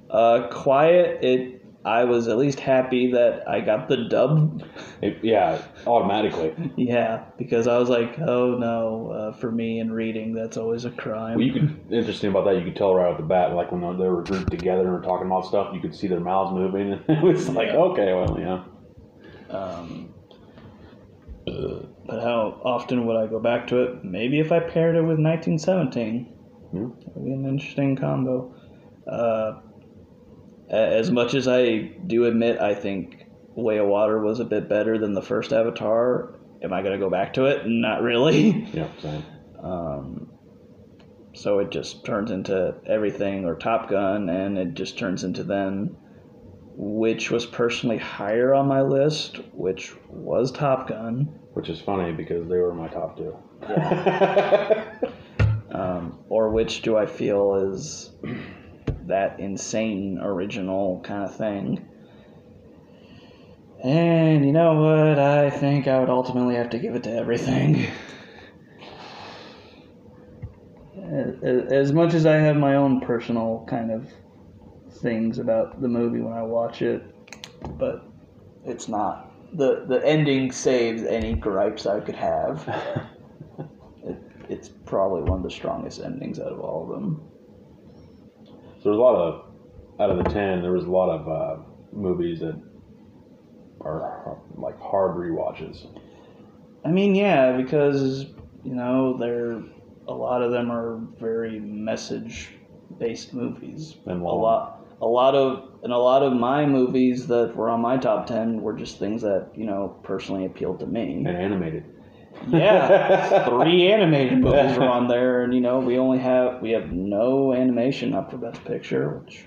Uh, Quiet, it I was at least happy that I got the dub. It- yeah, automatically. yeah, because I was like, oh no, uh, for me in reading, that's always a crime. Well, you could interesting about that. You could tell right off the bat, like when they were grouped together and were talking about stuff, you could see their mouths moving. and it was like, Yeah. okay, well, yeah. Um, but how often would I go back to it? Maybe if I paired it with 1917. Yeah. That'd be an interesting combo. Uh, as much as I do admit, I think Way of Water was a bit better than the first Avatar. Am I going to go back to it? Not really. Yeah, same. Um, so it just turns into everything or Top Gun, and it just turns into then which was personally higher on my list, which was Top Gun, Which is funny because they were my top two. um, or which do I feel is that insane original kind of thing. And you know what? I think I would ultimately have to give it to everything. As- much as I have my own personal kind of things about the movie when I watch it, but it's not the the ending saves any gripes I could have. It, it's probably one of the strongest endings out of all of them. There's a lot of, out of the ten, there was a lot of uh, movies that are like hard rewatches. I mean, yeah, because you know, they're a lot of them are very message based movies. And A lot, a lot of, and a lot of my movies that were on my top ten were just things that you know personally appealed to me. And animated. Yeah, three animated movies are on there, and you know, we only have we have no animation up for Best Picture, which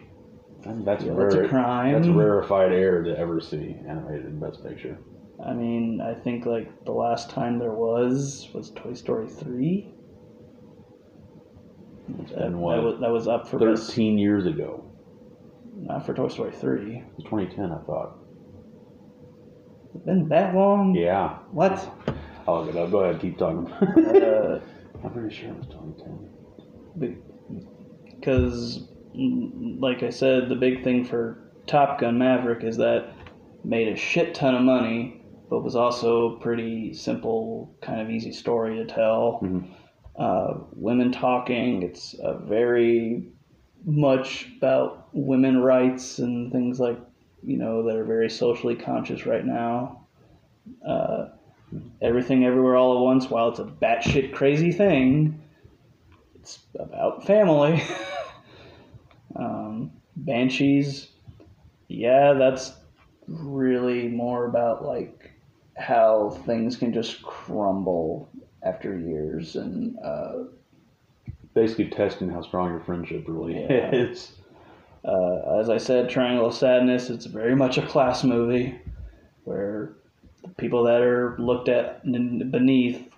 that's Yeah, rare. that's a crime. That's a rarefied air to ever see animated in Best Picture. I mean, I think like the last time there was was Toy Story three. That, what? that was, that was up for best, Thirteen years ago. not for Toy Story three. Was 2010, I thought. It's been that long. Yeah. What? I'll look it up. Go ahead, keep talking. Uh, I'm pretty sure it was 2010. because, like I said, the big thing for Top Gun Maverick is that made a shit ton of money, but was also a pretty simple, kind of easy story to tell. Mhm. uh, women talking. It's uh, very much about women rights and things like you know that are very socially conscious right now. Uh, everything, everywhere, all at once. While it's a batshit crazy thing, it's about family. um, Banshees, yeah, that's really more about like how things can just crumble after years and uh, Basically, testing how strong your friendship really Yeah. is. uh, as I said, Triangle of Sadness. It's very much a class movie where people that are looked at beneath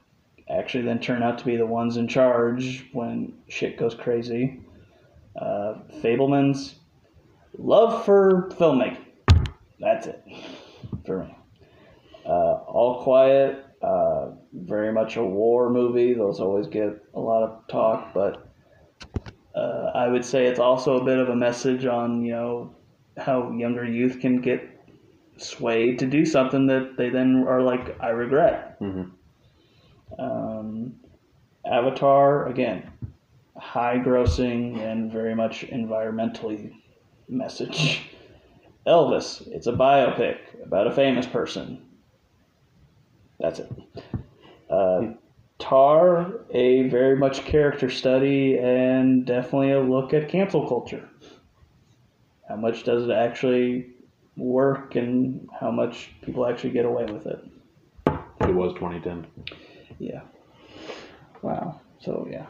actually then turn out to be the ones in charge when shit goes crazy. Uh, Fabelmans, love for filmmaking. That's it for me. Uh, All Quiet, uh, very much a war movie. Those always get a lot of talk, but uh, I would say it's also a bit of a message on you know how younger youth can get swayed to do something that they then are like I regret. Mhm. Um, Avatar again, high grossing and very much environmentally message. Elvis, it's a biopic about a famous person. That's it. Uh, Tar, a very much character study and definitely a look at cancel culture. How much does it actually work and how much people actually get away with it? It was 2010. Yeah. Wow. So, yeah.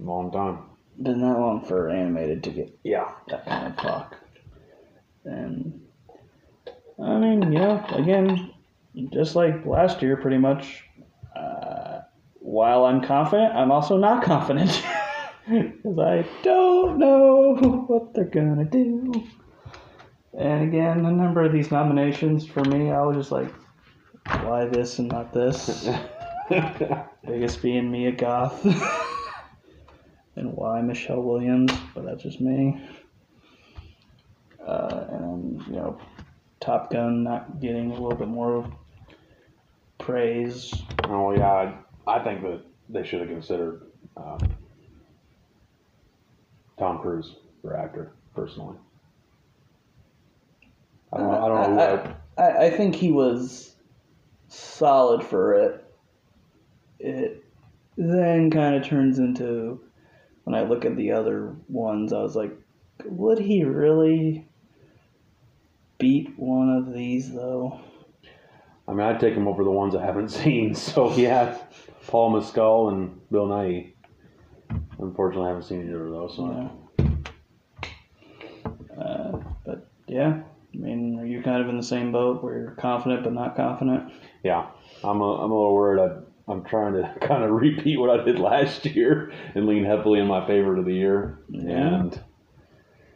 Long time. Been that long for animated to get Yeah. that kind of talk. And, I mean, yeah, again, just like last year, pretty much, uh, while I'm confident, I'm also not confident. Because I don't know what they're gonna do. And again, a number of these nominations for me, I was just like, why this and not this? Biggest being Mia Goth. and why Michelle Williams, but that's just me. Uh, and you know, Top Gun not getting a little bit more praise. oh, yeah. I, I think that they should have considered um, Tom Cruise for actor, personally. I don't, know- I don't know. I, what, I, I think he was solid for it. It then kind of turns into when I look at the other ones, I was like, would he really beat one of these though? I mean, I'd take him over the ones I haven't seen. So, yeah, Paul Mescal and Bill Nighy. Unfortunately, I haven't seen either of those. So. Yeah. Uh, but yeah, Are kind of in the same boat where you're confident but not confident? Yeah, I'm a, I'm a little worried. I, I'm trying to kind of repeat what I did last year and lean heavily in my favorite of the year. Yeah. And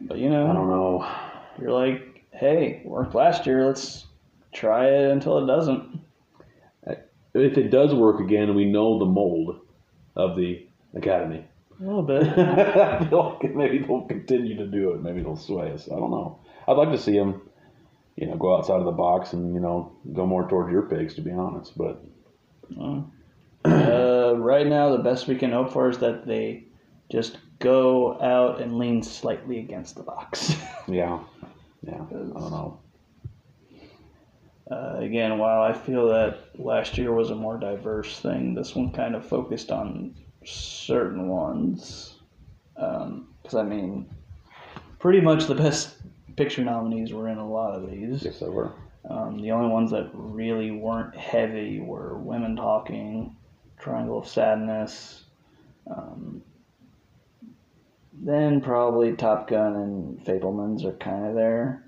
But you know, I don't know. you're like, hey, worked last year. Let's try it until it doesn't. If it does work again, we know the mold of the academy. A little bit. I feel like maybe they'll continue to do it. Maybe they'll sway us. I don't know. I'd like to see them, you know, go outside of the box and you know go more towards your picks, to be honest. But uh, right now, the best we can hope for is that they just go out and lean slightly against the box. yeah, yeah, I don't know. Uh, again, while I feel that last year was a more diverse thing, this one kind of focused on certain ones. Because, I mean, pretty much the best picture nominees were in a lot of these. Yes, I were. Um, the only ones that really weren't heavy were Women Talking, Triangle of Sadness, um, then probably Top Gun and Fabelmans are kind of there,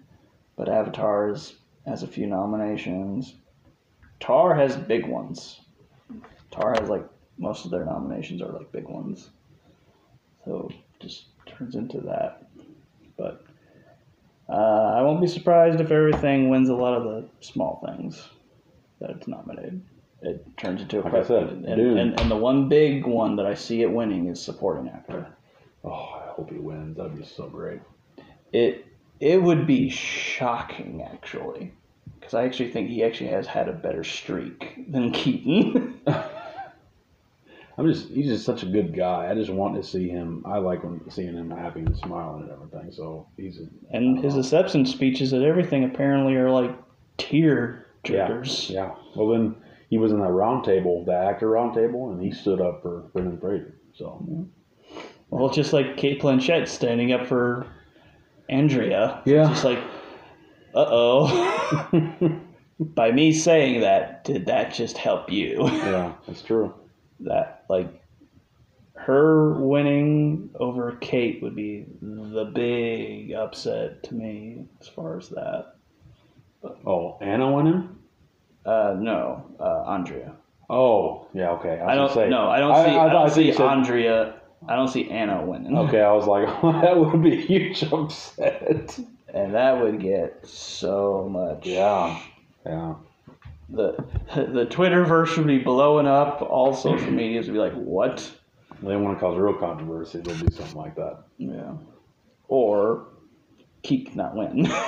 but Avatar's has a few nominations. Tar has big ones. Tar has like most of their nominations are like big ones, so just turns into that. Uh, I won't be surprised if everything wins a lot of the small things that it's nominated. It turns into a Like I said, and, and, and the one big one that I see it winning is supporting actor. Oh, I hope he wins. That'd be so great. It it would be shocking actually, because I actually think he actually has had a better streak than Keaton. I'm just he's just such a good guy. I just want to see him. I like when seeing him happy and smiling and everything. So he's a, And his acceptance speeches and everything apparently are like tear yeah, jerkers. yeah. Well then he was in that round table, the actor round table, and he stood up for Brendan Fraser. So Well, just like Cate Blanchett standing up for Andrea. Yeah. Just like, uh oh. By me saying that, did that just help you? yeah, that's true. That like her winning over Cate would be the big upset to me as far as that. Oh, Ana winning? Uh, no, uh, Andrea. Oh, yeah, okay. I, was don't say, no, I don't see. I, thought don't you see said- Andrea. I don't see Ana winning. Okay, I was like, that would be a huge upset. and that would get so much. Yeah, yeah. The the Twitterverse would be blowing up. All social medias would be like, "What?" They want to cause real controversy. They'll do something like that. Yeah. Or Keek not win.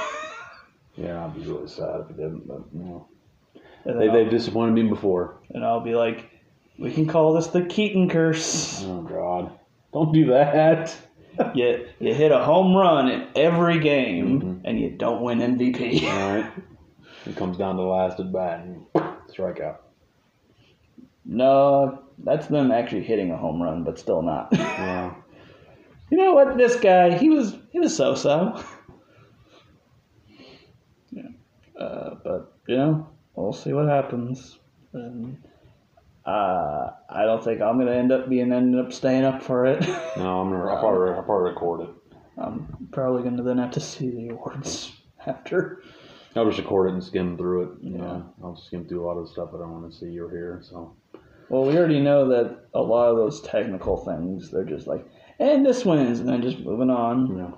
Yeah, I'd be really sad if it didn't, but you know. They, they've disappointed me before. and I'll be like, "We can call this the Keaton curse." Oh, God. Don't do that. You you hit a home run in every game Mhm. and you don't win MVP. All right. It comes down to the last at bat and strike out. no, that's them actually hitting a home run, but still not. Yeah. you know what? This guy, he was he was so so. yeah, uh, but you know, we'll see what happens. And uh, I don't think I'm gonna end up being ended up staying up for it. No, I'm gonna, I'll probably, I'll probably record it. I'm probably gonna then have to see the awards after. I'll just record it and skim through it. Yeah. know, I'll skim through a lot of the stuff that I don't want to see or hear. So, Well, we already know that a lot of those technical things, they're just like, and this wins, and then just moving on. yeah.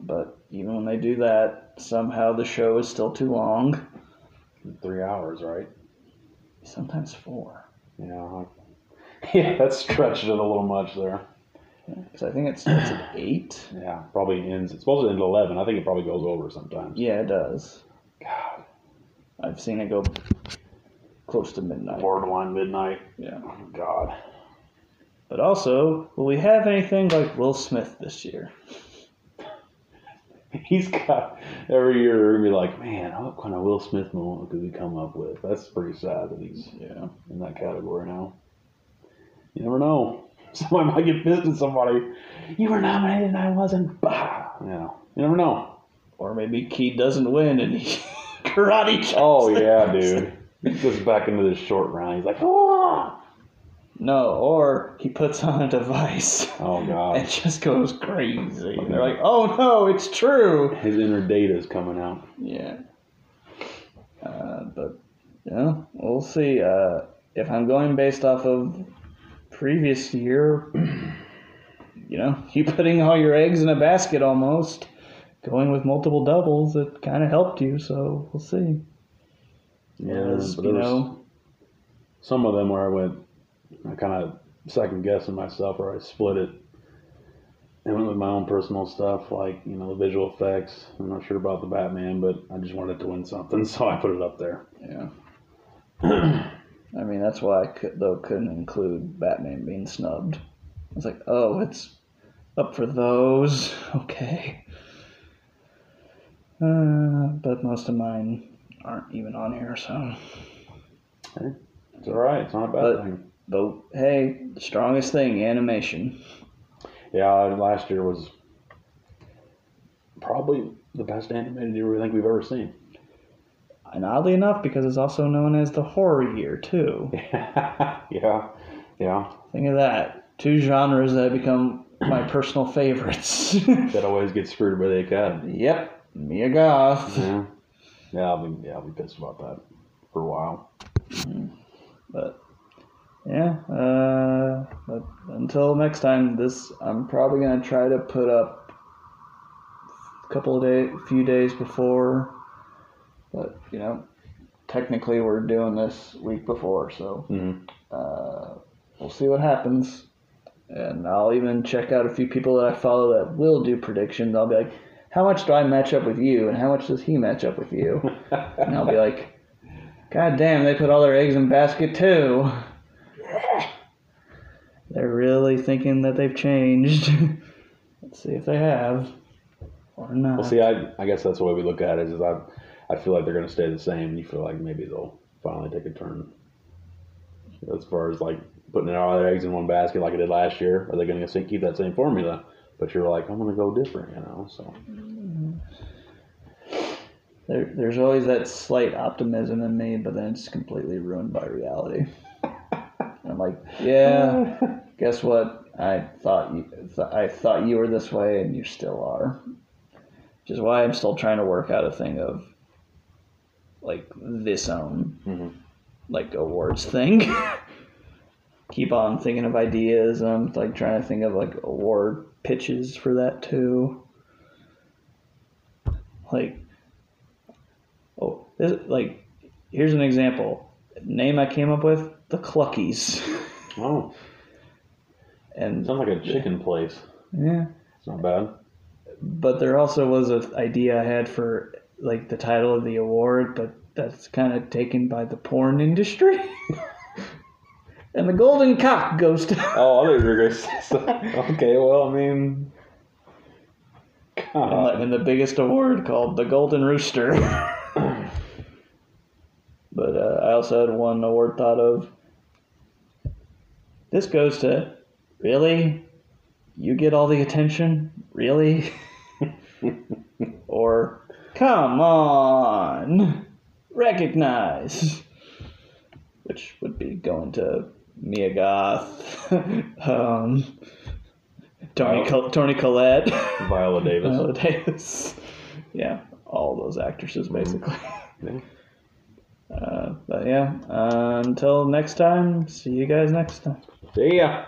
But even when they do that, somehow the show is still too long. Three hours, right? Sometimes four. Yeah. Yeah, that's stretching it a little much there. Because I think it starts at eight. Yeah, probably ends. It's supposed to end at 11. I think it probably goes over sometimes. Yeah, it does. God. I've seen it go close to midnight. Borderline midnight. Yeah. Oh, God. But also, will we have anything like Will Smith this year? He's got every year gonna be like, man, what kind of Will Smith moment could we come up with? That's pretty sad that he's Yeah. in that category now. You never know. Somebody might get pissed at somebody. You were nominated and I wasn't. Bah. Yeah. You never know. Or maybe Ke doesn't win and he karate chops Oh yeah, dude. He goes back into the Short Round. He's like, oh, No, or he puts on a device oh god. and just goes crazy. And they're like, oh no, it's true. His inner data is coming out. Yeah. Uh, but, yeah, we'll see. Uh, if I'm going based off of previous year, you know, you putting all your eggs in a basket almost, going with multiple doubles, it kind of helped you, so we'll see. Yeah, Whereas, you know, some of them where I went, I kind of second guessing myself, or I split it and went with my own personal stuff, like you know the visual effects. I'm not sure about the Batman, but I just wanted to win something, so I put it up there. yeah. I mean, that's why I could, though couldn't include Batman being snubbed. I was like, oh, it's up for those. Okay. Uh, but most of mine aren't even on here, so. It's all right. It's not a bad But- thing. But hey, the strongest thing, animation. Yeah, last year was probably the best animated year we think we've ever seen. And oddly enough, because it's also known as the horror year, too. yeah, yeah. Think of that. Two genres that become my personal favorites. That always gets screwed by the Academy. yep, Mia Goth. Yeah, yeah. I'll be yeah, I'll be pissed about that for a while. But yeah, uh, but until next time, this I'm probably gonna try to put up a couple of days, few days before. But you know, technically we're doing this week before, so Mm-hmm. uh, we'll see what happens. And I'll even check out a few people that I follow that will do predictions. I'll be like, how much do I match up with you, and how much does he match up with you? and I'll be like, God damn, they put all their eggs in basket too. they're really thinking that they've changed. Let's see if they have or not. Well, see, I, I guess that's the way we look at it. Is I, I feel like they're going to stay the same. You feel like maybe they'll finally take a turn. As far as like putting all their eggs in one basket like I did last year, are they going to keep that same formula? But you're like, I'm going to go different, you know. So There, there's always that slight optimism in me, but then it's completely ruined by reality. I'm like, yeah, guess what? I thought you, th- I thought you were this way, and you still are. Which is why I'm still trying to work out a thing of like this own Mhm. like awards thing. Keep on thinking of ideas. I'm like trying to think of like award pitches for that too. Like, oh, this, like here's an example. Name I came up with: the Cluckies. oh, and sounds like a chicken place. yeah, It's not bad. but there also was an idea I had for like the title of the award, but that's kind of taken by the porn industry. and the golden cock goes to Oh, I thought you were going to. Okay, well, I mean, and, God. the- and the biggest award called the golden rooster. but uh, I also had one award thought of. This goes to really, you get all the attention, really, or come on, recognize, which would be going to Mia Goth, um, Toni. Col- Toni Collette. Viola Davis. Viola Davis. Yeah, all those actresses basically. Yeah. Uh, but yeah, uh, until next time, see you guys next time. See ya.